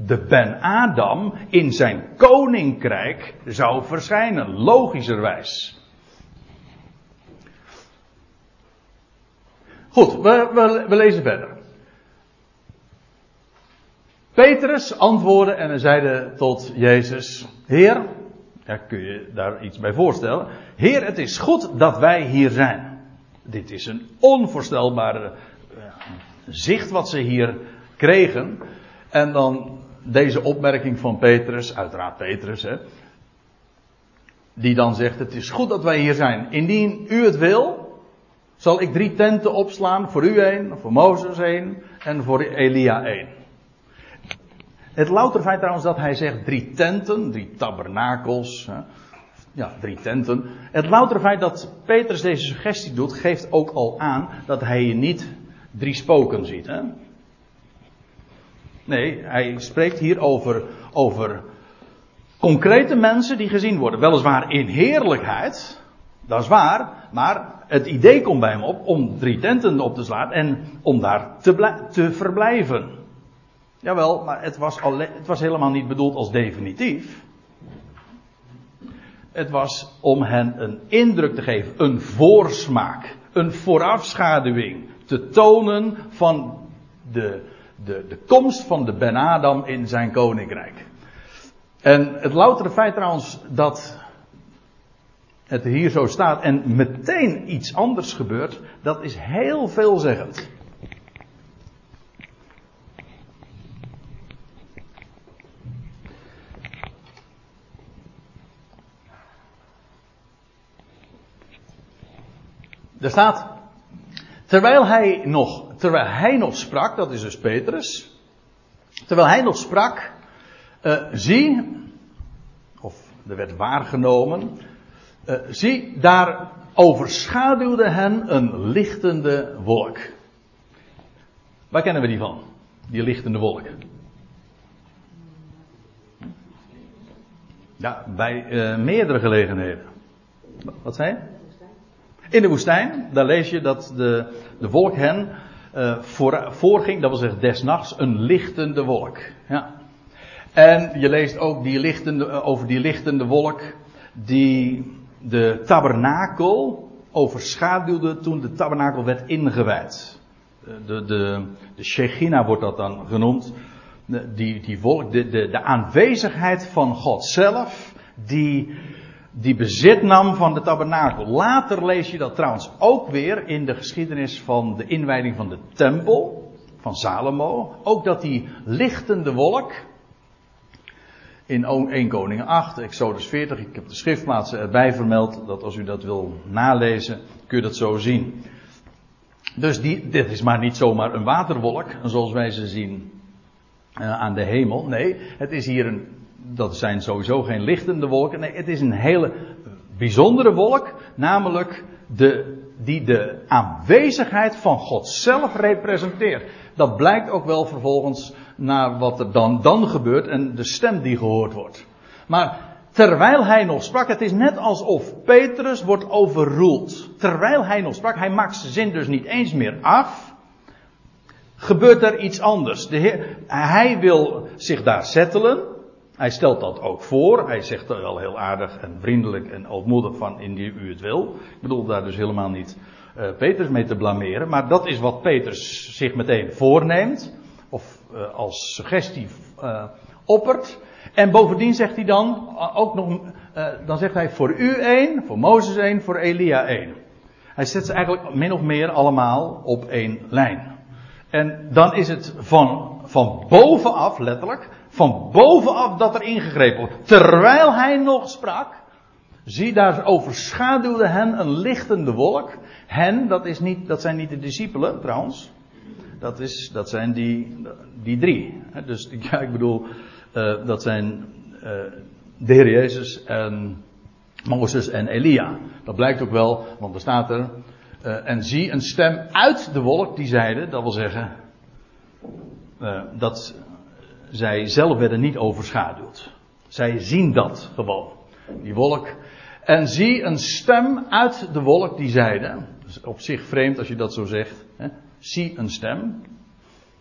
de Ben-Adam in zijn koninkrijk zou verschijnen, logischerwijs. Goed, we, we, lezen verder. Petrus antwoordde en zeide tot Jezus: Heer, ja, kun je daar iets bij voorstellen? Heer, het is goed dat wij hier zijn. Dit is een onvoorstelbare uh, zicht wat ze hier kregen. En dan deze opmerking van Petrus, uiteraard Petrus, hè, die dan zegt: Het is goed dat wij hier zijn. Indien u het wil, zal ik drie tenten opslaan: voor u één, voor Mozes één en voor Elia één. Het louter feit trouwens dat hij zegt drie tenten, drie tabernakels. Hè, ja, drie tenten. Het louter feit dat Petrus deze suggestie doet, geeft ook al aan dat hij hier niet drie spoken ziet. Hè? Nee, hij spreekt hier over, over concrete mensen die gezien worden. Weliswaar in heerlijkheid, dat is waar, maar het idee komt bij hem op om drie tenten op te slaan en om daar te, te verblijven. Jawel, maar het was, het was helemaal niet bedoeld als definitief. Het was om hen een indruk te geven, een voorsmaak, een voorafschaduwing, te tonen van de, de, de komst van de Ben Adam in zijn koninkrijk. En het loutere feit trouwens dat het hier zo staat en meteen iets anders gebeurt, dat is heel veelzeggend. Er staat, terwijl hij nog, terwijl hij nog sprak, dat is dus Petrus, terwijl hij nog sprak, uh, zie, of er werd waargenomen, uh, zie, daar overschaduwde hen een lichtende wolk. Waar kennen we die van? Die lichtende wolk. Ja, bij uh, meerdere gelegenheden. Wat zei je? In de woestijn, daar lees je dat de, de wolk hen uh, voor, voorging, dat wil zeggen desnachts, een lichtende wolk. Ja. En je leest ook die lichtende, over die lichtende wolk die de tabernakel overschaduwde toen de tabernakel werd ingewijd. De, de, de Shechina wordt dat dan genoemd. Die, die wolk, de, de, de aanwezigheid van God zelf, die die bezit nam van de tabernakel. Later lees je dat trouwens ook weer in de geschiedenis van de inwijding van de tempel van Salomo. Ook dat die lichtende wolk in 1 Koning 8, Exodus 40, ik heb de schriftplaatsen erbij vermeld, dat als u dat wil nalezen, kun je dat zo zien. Dus die, dit is maar niet zomaar een waterwolk, zoals wij ze zien uh, aan de hemel. Nee, het is hier een dat zijn sowieso geen lichtende wolken. Nee, het is een hele bijzondere wolk. Namelijk de, die de aanwezigheid van God zelf representeert. Dat blijkt ook wel vervolgens naar wat er dan, dan gebeurt en de stem die gehoord wordt. Maar terwijl hij nog sprak, het is net alsof Petrus wordt overroeld. Terwijl hij nog sprak, hij maakt zijn zin dus niet eens meer af. Gebeurt er iets anders. De heer, hij wil zich daar settelen. Hij stelt dat ook voor. Hij zegt er wel heel aardig en vriendelijk en ootmoedig van indien u het wil. Ik bedoel daar dus helemaal niet uh, Peters mee te blameren. Maar dat is wat Peters zich meteen voorneemt. Of uh, als suggestie uh, oppert. En bovendien zegt hij dan ook nog, dan zegt hij voor u één, voor Mozes één, voor Elia één. Hij zet ze eigenlijk min of meer allemaal op één lijn. En dan is het van, van bovenaf, letterlijk, van bovenaf dat er ingegrepen wordt. Terwijl hij nog sprak, zie daar overschaduwde hen een lichtende wolk. Hen, dat, is niet, dat zijn niet de discipelen trouwens. Dat, is, dat zijn die, die drie. Dus ja, ik bedoel, uh, dat zijn uh, de Heer Jezus en Mozes en Elia. Dat blijkt ook wel, want er staat er. Uh, en zie een stem uit de wolk die zeide, dat wil zeggen. dat zij zelf werden niet overschaduwd. Zij zien dat gewoon. Die wolk. En zie een stem uit de wolk die zeide. Dus op zich vreemd als je dat zo zegt. Hè? Zie een stem.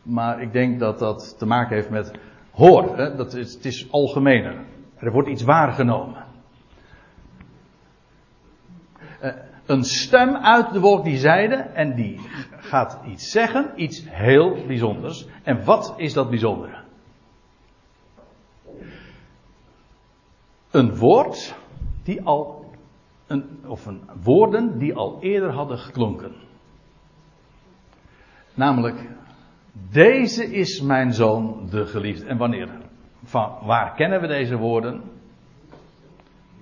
Maar ik denk dat dat te maken heeft met hoor. Hè? Dat is, het is algemener. Er wordt iets waargenomen. Uh, een stem uit de wolk die zeide. En die gaat iets zeggen. Iets heel bijzonders. En wat is dat bijzondere? Een woord die al, of een woorden die al eerder hadden geklonken. Namelijk, deze is mijn zoon, de geliefde. En wanneer? Van waar kennen we deze woorden?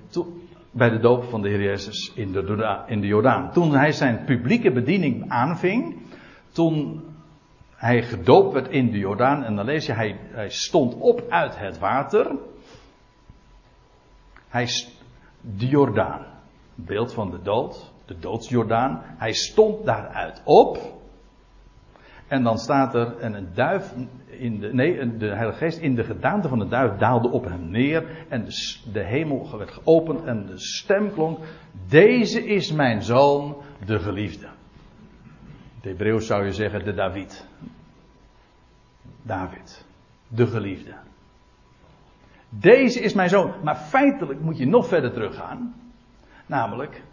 Toen, bij de doop van de Heer Jezus in de, in de Jordaan. Toen hij zijn publieke bediening aanving, toen hij gedoopt werd in de Jordaan, en dan lees je, hij, hij stond op uit het water. Hij, de Jordaan, beeld van de dood, de doodsjordaan. Hij stond daaruit op. En dan staat er, en een duif, in de, nee, de Heilige Geest in de gedaante van de duif daalde op hem neer. En de, de hemel werd geopend en de stem klonk, deze is mijn zoon, de geliefde. Het Hebreeuws zou je zeggen de David. David, de geliefde. Deze is mijn zoon. Maar feitelijk moet je nog verder teruggaan. Namelijk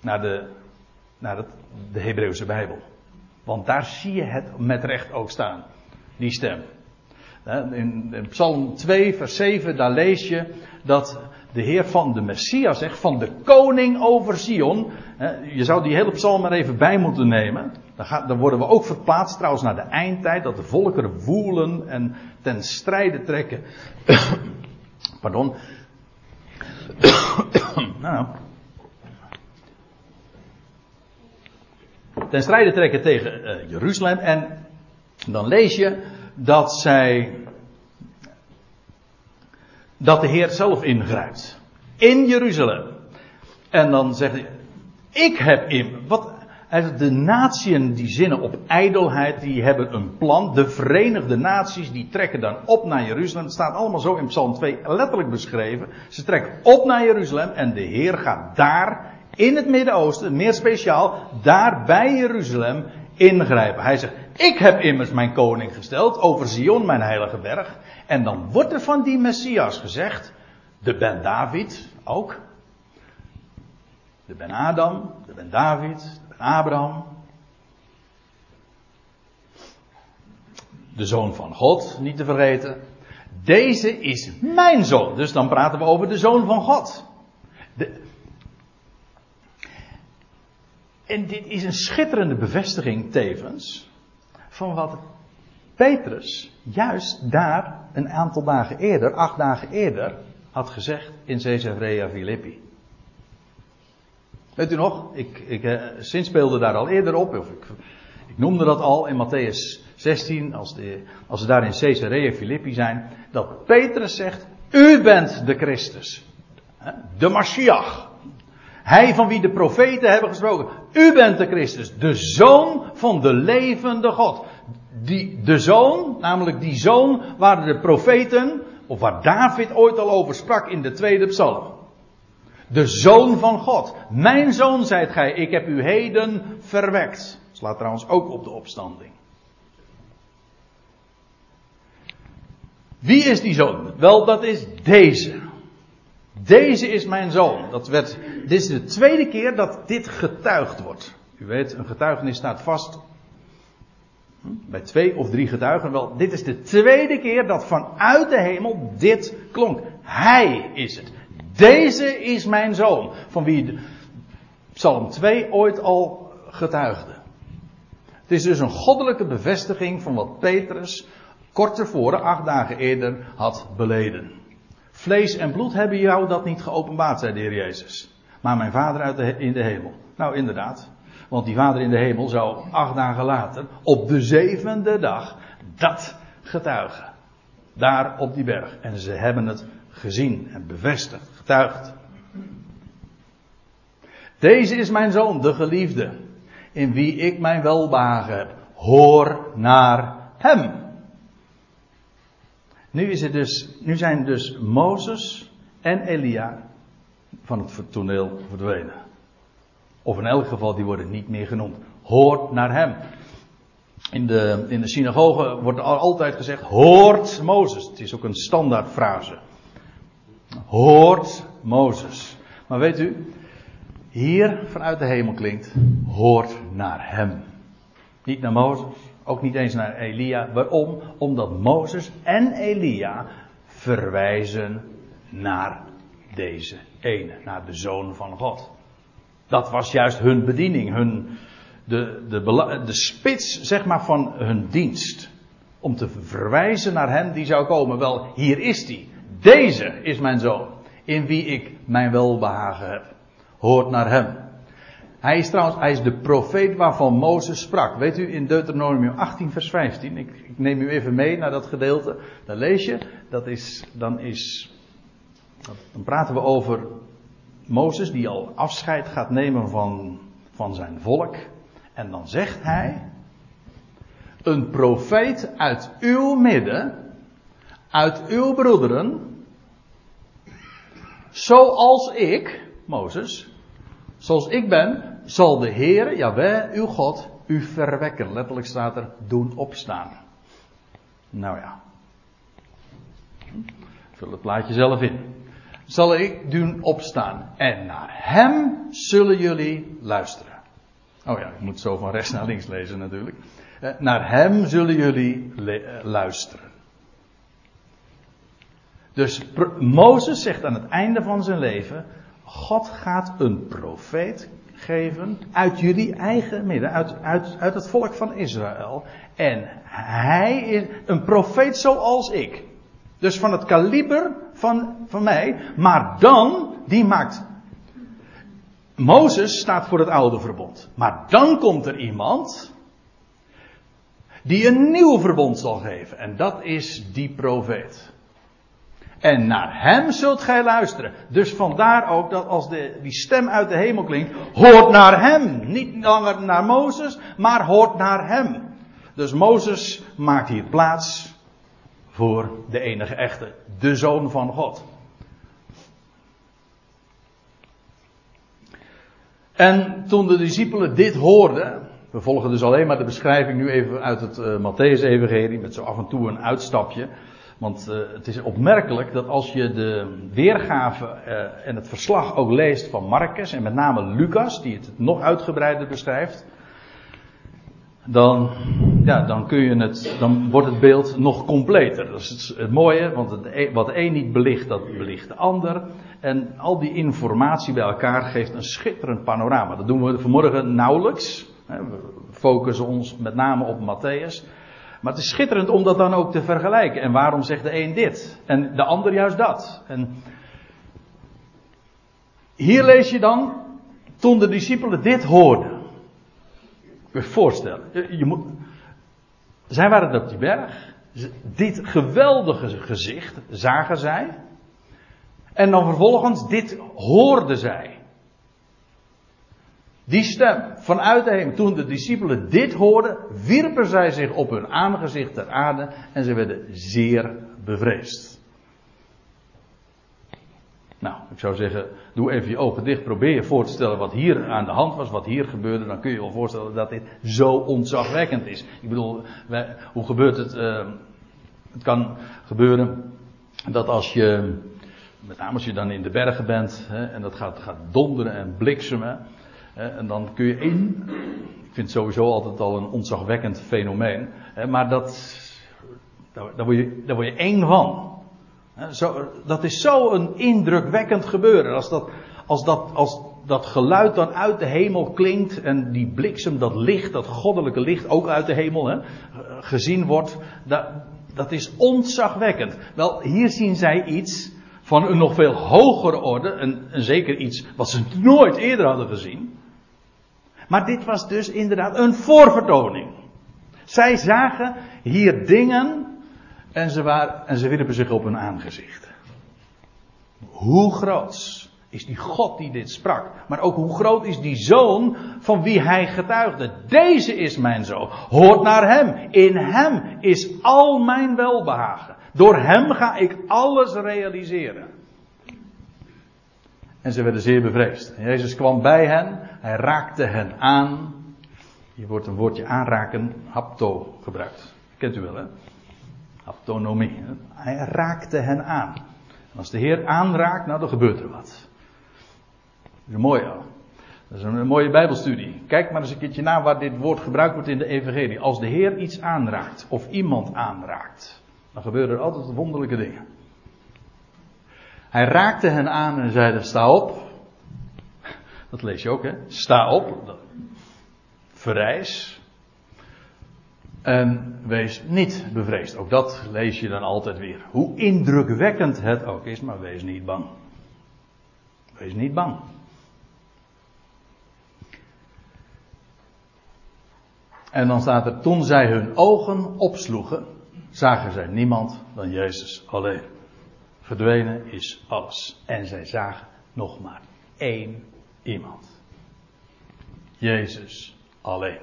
naar de, naar de Hebreeuwse Bijbel. Want daar zie je het met recht ook staan. Die stem. In Psalm 2, vers 7, daar lees je dat de Heer van de Messias zegt, van de koning over Sion. Je zou die hele psalm maar even bij moeten nemen. Dan, worden we ook verplaatst trouwens naar de eindtijd, dat de volkeren woelen en ten strijde trekken. Pardon. nou. Ten strijde trekken tegen uh, Jeruzalem en dan lees je dat zij dat de Heer zelf ingrijpt. In Jeruzalem. En dan zegt hij, ik heb in, wat, de natieën die zinnen op ijdelheid, die hebben een plan. De Verenigde Naties die trekken dan op naar Jeruzalem. Het staat allemaal zo in Psalm 2 letterlijk beschreven. Ze trekken op naar Jeruzalem en de Heer gaat daar in het Midden-Oosten, meer speciaal, daar bij Jeruzalem ingrijpen. Hij zegt, ik heb immers mijn koning gesteld over Zion, mijn heilige berg. En dan wordt er van die Messias gezegd, de Ben David ook. De Ben Adam, de Ben David, de Ben Abraham. De zoon van God, niet te vergeten. Deze is mijn zoon. Dus dan praten we over de zoon van God. De... En dit is een schitterende bevestiging tevens van wat Petrus juist daar een aantal dagen eerder, acht dagen eerder, had gezegd in Caesarea Philippi. Weet u nog? Ik, ik eh, speelde daar al eerder op, of ik, ik noemde dat al in Matthäus 16, als, de, als ze daar in Caesarea Philippi zijn, dat Petrus zegt, u bent de Christus. De Mashiach. Hij van wie de profeten hebben gesproken. U bent de Christus, de zoon van de levende God die, de zoon, namelijk die zoon waar de profeten, of waar David ooit al over sprak in de tweede psalm. De zoon van God. Mijn zoon, zijt gij, ik heb u heden verwekt. Slaat trouwens ook op de opstanding. Wie is die zoon? Wel, dat is deze. Deze is mijn zoon. Dat werd, dit is de tweede keer dat dit getuigd wordt. U weet, een getuigenis staat vast bij twee of drie getuigen. Wel, dit is de tweede keer dat vanuit de hemel dit klonk. Hij is het. Deze is mijn zoon. Van wie Psalm 2 ooit al getuigde. Het is dus een goddelijke bevestiging van wat Petrus kort tevoren, acht dagen eerder, had beleden. Vlees en bloed hebben jou dat niet geopenbaard, zei de Heer Jezus. Maar mijn vader uit in de hemel. Nou, inderdaad. Want die vader in de hemel zou acht dagen later, op de zevende dag, dat getuigen. Daar op die berg. En ze hebben het gezien en bevestigd, getuigd. Deze is mijn zoon, de geliefde, in wie ik mijn welbehagen heb. Hoor naar hem. Nu, is het dus, nu zijn dus Mozes en Elia van het toneel verdwenen. Of in elk geval, die worden niet meer genoemd. Hoort naar hem. In de, in de synagoge wordt altijd gezegd, hoort Mozes. Het is ook een standaardfrase. Hoort Mozes. Maar weet u, hier vanuit de hemel klinkt, hoort naar hem. Niet naar Mozes, ook niet eens naar Elia. Waarom? Omdat Mozes en Elia verwijzen naar deze ene, naar de zoon van God. Dat was juist hun bediening, hun, de, de, de spits zeg maar van hun dienst. Om te verwijzen naar hem die zou komen. Wel, hier is hij. Deze is mijn zoon, in wie ik mijn welbehagen heb. Hoort naar hem. Hij is trouwens, hij is de profeet waarvan Mozes sprak. Weet u, in Deuteronomium 18 vers 15, ik, ik neem u even mee naar dat gedeelte. Dan lees je, dat is, dan is, dan praten we over Mozes die al afscheid gaat nemen van, van zijn volk. En dan zegt hij, een profeet uit uw midden, uit uw broederen, zoals ik, Mozes, zoals ik ben, zal de Heer, Jaweh, uw God, u verwekken. Letterlijk staat er, doen opstaan. Nou ja. Vul het plaatje zelf in. Zal ik doen opstaan en naar hem zullen jullie luisteren. Oh ja, ik moet zo van rechts naar links lezen natuurlijk. Eh, naar hem zullen jullie eh, luisteren. Dus Mozes zegt aan het einde van zijn leven: God gaat een profeet geven uit jullie eigen midden, uit, uit, uit het volk van Israël. En hij is een profeet zoals ik. Dus van het kaliber van, van mij. Maar dan, die maakt. Mozes staat voor het oude verbond. Maar dan komt er iemand. Die een nieuw verbond zal geven. En dat is die profeet. En naar hem zult gij luisteren. Dus vandaar ook dat als de, die stem uit de hemel klinkt, hoort naar hem. Niet langer naar Mozes, maar hoort naar hem. Dus Mozes maakt hier plaats voor de enige echte, de zoon van God. En toen de discipelen dit hoorden, we volgen dus alleen maar de beschrijving nu even uit het uh, Matthäus-evangelie, met zo af en toe een uitstapje. Want uh, het is opmerkelijk dat als je de weergave uh, en het verslag ook leest van Marcus en met name Lucas, die het nog uitgebreider beschrijft, dan, ja, dan, kun je het, dan wordt het beeld nog completer. Dat is het, mooie, want e, wat de een niet belicht, dat belicht de ander. En al die informatie bij elkaar geeft een schitterend panorama. Dat doen we vanmorgen nauwelijks. We focussen ons met name op Matthäus. Maar het is schitterend om dat dan ook te vergelijken. En waarom zegt de een dit? En de ander juist dat. En hier lees je dan, toen de discipelen dit hoorden. Je voorstellen. Je, je moet, zij waren op die berg. Dit geweldige gezicht zagen zij. En dan vervolgens, dit hoorden zij. Die stem vanuit de hemel. Toen de discipelen dit hoorden, wierpen zij zich op hun aangezicht ter aarde en ze werden zeer bevreesd. Nou, ik zou zeggen, doe even je ogen dicht. Probeer je voor te stellen wat hier aan de hand was, wat hier gebeurde. Dan kun je je wel voorstellen dat dit zo ontzagwekkend is. Ik bedoel, hoe gebeurt het? Uh, het kan gebeuren dat als je, met name als je dan in de bergen bent, hè, en dat gaat, gaat donderen en bliksemen. En dan kun je één. Ik vind het sowieso altijd al een ontzagwekkend fenomeen. Maar dat, daar, word je, daar word je één van. Zo, dat is zo'n indrukwekkend gebeuren. Als dat, als, dat, als dat geluid dan uit de hemel klinkt en die bliksem, dat licht, dat goddelijke licht, ook uit de hemel, hè, gezien wordt, dat, dat is ontzagwekkend. Wel, hier zien zij iets van een nog veel hogere orde, en, en zeker iets wat ze nooit eerder hadden gezien. Maar dit was dus inderdaad een voorvertoning. Zij zagen hier dingen en ze, waren, en ze wierpen zich op hun aangezicht. Hoe groot is die God die dit sprak? Maar ook hoe groot is die zoon van wie hij getuigde? Deze is mijn zoon. Hoort naar hem. In hem is al mijn welbehagen. Door hem ga ik alles realiseren. En ze werden zeer bevreesd. Jezus kwam bij hen. Hij raakte hen aan. Hier wordt een woordje aanraken, hapto gebruikt. Kent u wel hè? Autonomie. Hij raakte hen aan. Als de Heer aanraakt, nou dan gebeurt er wat. Dat is een mooie. Dat is een mooie Bijbelstudie. Kijk maar eens een keertje naar waar dit woord gebruikt wordt in de Evangelie. Als de Heer iets aanraakt, of iemand aanraakt, dan gebeuren er altijd wonderlijke dingen. Hij raakte hen aan en zeide: Sta op. Dat lees je ook, hè? Sta op. Verrijs. En wees niet bevreesd. Ook dat lees je dan altijd weer. Hoe indrukwekkend het ook is, maar wees niet bang. Wees niet bang. En dan staat er, toen zij hun ogen opsloegen, zagen zij niemand dan Jezus alleen. Verdwenen is alles. En zij zagen nog maar één iemand. Jezus alleen.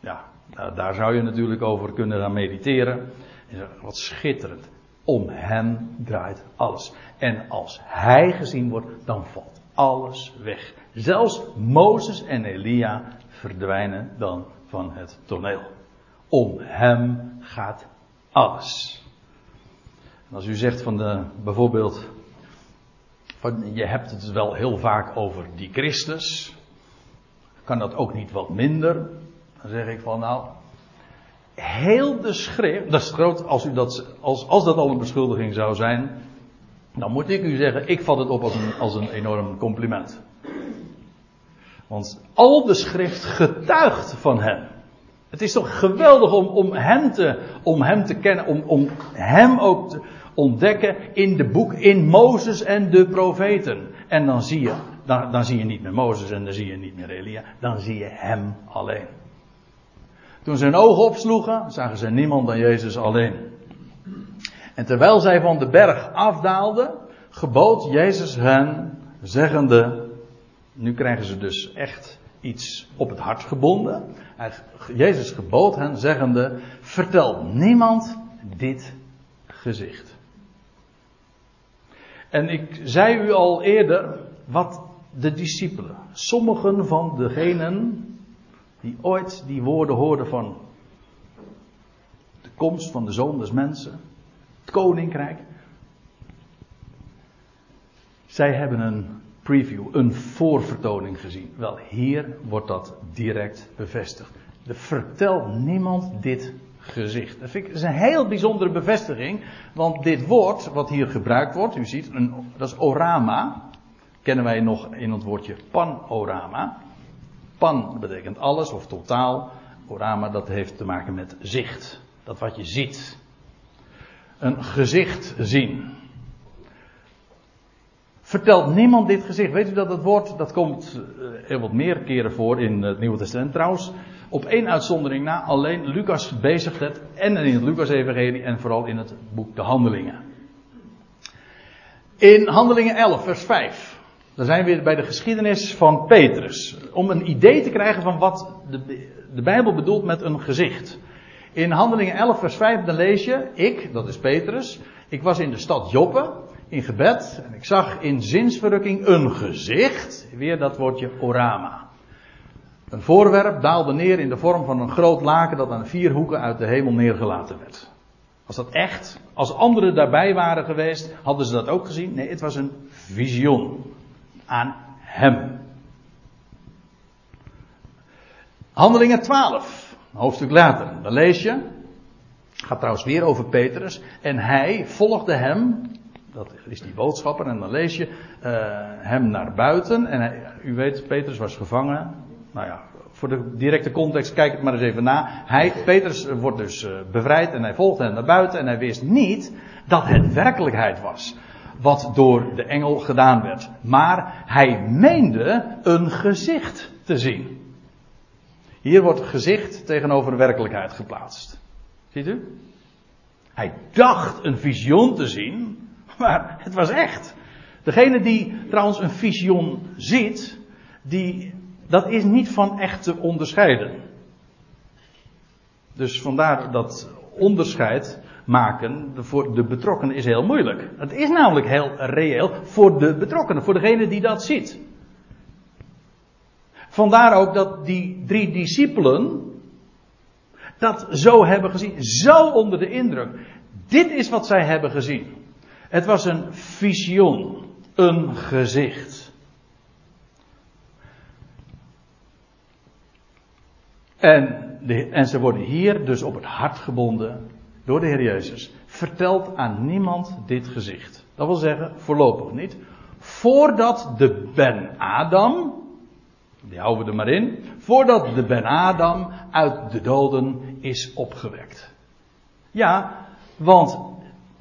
Ja, daar zou je natuurlijk over kunnen gaan mediteren. Wat schitterend. Om hem draait alles. En als hij gezien wordt, dan valt alles weg. Zelfs Mozes en Elia verdwijnen dan van het toneel. Om hem gaat alles. Als u zegt van de, bijvoorbeeld, van, je hebt het wel heel vaak over die Christus, kan dat ook niet wat minder? Dan zeg ik van nou, heel de schrift, dat is groot als, u dat, als, als dat al een beschuldiging zou zijn, dan moet ik u zeggen, ik vat het op als een, als een enorm compliment. Want al de schrift getuigt van hem. Het is toch geweldig om, om, hem, te, om hem te kennen, om, om hem ook te ontdekken in de boek, in Mozes en de profeten. En dan zie je, dan, dan zie je niet meer Mozes en dan zie je niet meer Elia, dan zie je hem alleen. Toen ze hun ogen opsloegen, zagen ze niemand dan Jezus alleen. En terwijl zij van de berg afdaalden, gebood Jezus hen, zeggende, nu krijgen ze dus echt iets op het hart gebonden. Jezus gebood hen, zeggende, vertel niemand dit gezicht. En ik zei u al eerder, wat de discipelen, sommigen van degenen die ooit die woorden hoorden van de komst van de zoon des mensen, het koninkrijk. Zij hebben een preview, een voorvertoning gezien. Wel, hier wordt dat direct bevestigd. Vertel niemand dit gezicht. Dat, vind ik, is een heel bijzondere bevestiging, want dit woord wat hier gebruikt wordt, u ziet, een, dat is orama. Kennen wij nog in het woordje panorama. Pan betekent alles of totaal. Orama dat heeft te maken met zicht. Dat wat je ziet. Een gezicht zien. Vertelt niemand dit gezicht. Weet u dat het woord, dat komt eh, heel wat meer keren voor in het Nieuwe Testament trouwens. Op één uitzondering na, alleen Lucas bezigt het. En in het Lucas-evangelie en vooral in het boek De Handelingen. In Handelingen 11, vers 5. Dan zijn we weer bij de geschiedenis van Petrus. Om een idee te krijgen van wat de, de Bijbel bedoelt met een gezicht. In Handelingen 11, vers 5, dan lees je: Ik, dat is Petrus, ik was in de stad Joppe in gebed en ik zag in zinsverrukking een gezicht. Weer dat woordje orama. Een voorwerp daalde neer in de vorm van een groot laken dat aan vier hoeken uit de hemel neergelaten werd. Was dat echt? Als anderen daarbij waren geweest, hadden ze dat ook gezien? Nee, het was een visioen aan hem. Handelingen 12, een hoofdstuk later, dan lees je, gaat trouwens weer over Petrus, en hij volgde hem, dat is die boodschapper, en dan lees je uh, hem naar buiten, en u weet, Petrus was gevangen, nou ja, voor de directe context, kijk het maar eens even na. Hij, Petrus wordt dus uh, bevrijd en hij volgde hem naar buiten en hij wist niet dat het werkelijkheid was wat door de engel gedaan werd. Maar hij meende een gezicht te zien. Hier wordt gezicht tegenover werkelijkheid geplaatst. Ziet u? Hij dacht een visioen te zien, maar het was echt. Degene die trouwens een visioen ziet, die, dat is niet van echt te onderscheiden. Dus vandaar dat onderscheid maken voor de betrokkenen is heel moeilijk. Het is namelijk heel reëel voor de betrokkenen, voor degene die dat ziet. Vandaar ook dat die drie discipelen dat zo hebben gezien, zo onder de indruk. Dit is wat zij hebben gezien. Het was een visioen, een gezicht. En, de, en ze worden hier dus op het hart gebonden door de Heer Jezus, vertelt aan niemand dit gezicht. Dat wil zeggen, voorlopig niet. Voordat de Ben-Adam, die houden we er maar in, voordat de Ben-Adam uit de doden is opgewekt. Ja, want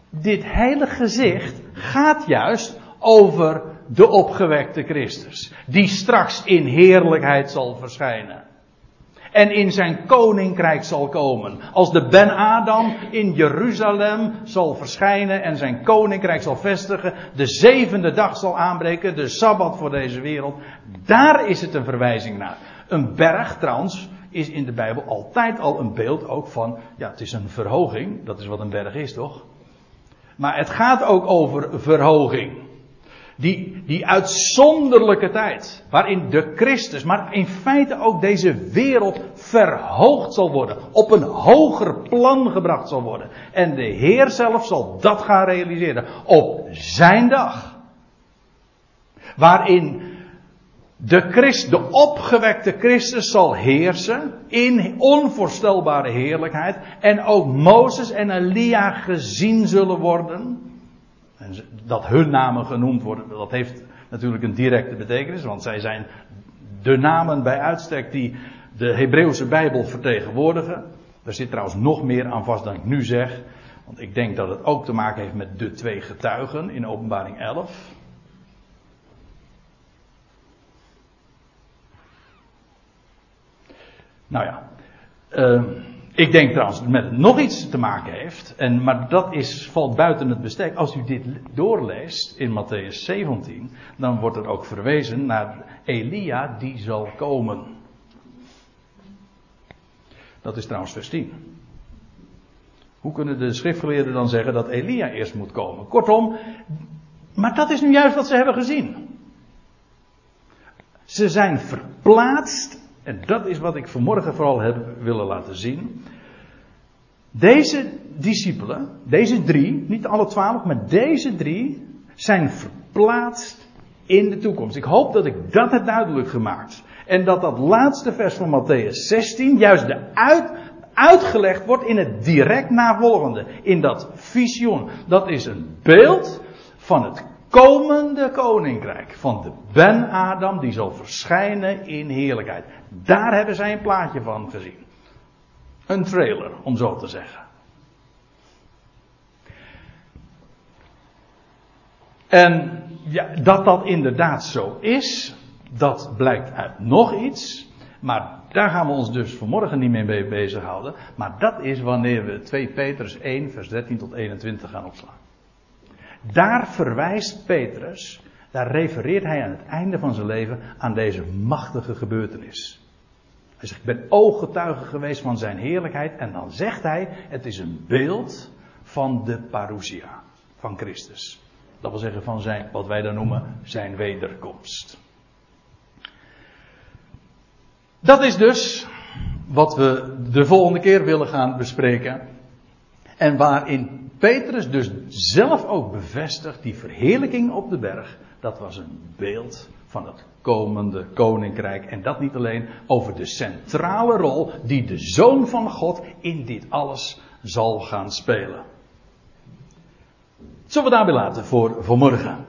dit hele gezicht gaat juist over de opgewekte Christus, die straks in heerlijkheid zal verschijnen en in zijn koninkrijk zal komen. Als de Ben-Adam in Jeruzalem zal verschijnen en zijn koninkrijk zal vestigen, de zevende dag zal aanbreken, de Sabbat voor deze wereld, daar is het een verwijzing naar. Een berg trouwens is in de Bijbel altijd al een beeld ook van, ja het is een verhoging, dat is wat een berg is toch? Maar het gaat ook over verhoging. Die, die uitzonderlijke tijd. Waarin de Christus, maar in feite ook deze wereld verhoogd zal worden. Op een hoger plan gebracht zal worden. En de Heer zelf zal dat gaan realiseren. Op zijn dag. Waarin de, de opgewekte Christus zal heersen in onvoorstelbare heerlijkheid. En ook Mozes en Elia gezien zullen worden. En dat hun namen genoemd worden, dat heeft natuurlijk een directe betekenis, want zij zijn de namen bij uitstek die de Hebreeuwse Bijbel vertegenwoordigen. Er zit trouwens nog meer aan vast dan ik nu zeg, want ik denk dat het ook te maken heeft met de twee getuigen in Openbaring 11. Nou ja, uh, ik denk trouwens dat het met nog iets te maken heeft. En, maar dat is, valt buiten het bestek. Als u dit doorleest in Matthäus 17, dan wordt er ook verwezen naar Elia die zal komen. Dat is trouwens vers 10. Hoe kunnen de schriftgeleerden dan zeggen dat Elia eerst moet komen? Kortom, maar dat is nu juist wat ze hebben gezien. Ze zijn verplaatst en dat is wat ik vanmorgen vooral heb willen laten zien. Deze discipelen, deze drie, niet alle twaalf, maar deze drie zijn verplaatst in de toekomst. Ik hoop dat ik dat heb duidelijk gemaakt. En dat dat laatste vers van Matthäus 16 juist de uit, uitgelegd wordt in het direct navolgende. In dat visioen. Dat is een beeld van het komende koninkrijk van de Ben-Adam die zal verschijnen in heerlijkheid. Daar hebben zij een plaatje van gezien. Een trailer, om zo te zeggen. En ja, dat dat inderdaad zo is, dat blijkt uit nog iets. Maar daar gaan we ons dus vanmorgen niet mee bezighouden. Maar dat is wanneer we 2 Petrus 1, vers 13 tot 21 gaan opslaan. Daar verwijst Petrus, daar refereert hij aan het einde van zijn leven aan deze machtige gebeurtenis. Hij zegt, ik ben ooggetuige geweest van zijn heerlijkheid. En dan zegt hij, het is een beeld van de parousia, van Christus. Dat wil zeggen van zijn, wat wij dan noemen, zijn wederkomst. Dat is dus wat we de volgende keer willen gaan bespreken. En waarin Petrus dus zelf ook bevestigt, die verheerlijking op de berg, dat was een beeld van het komende koninkrijk. En dat niet alleen over de centrale rol die de Zoon van God in dit alles zal gaan spelen. Zullen we daarbij laten voor vanmorgen?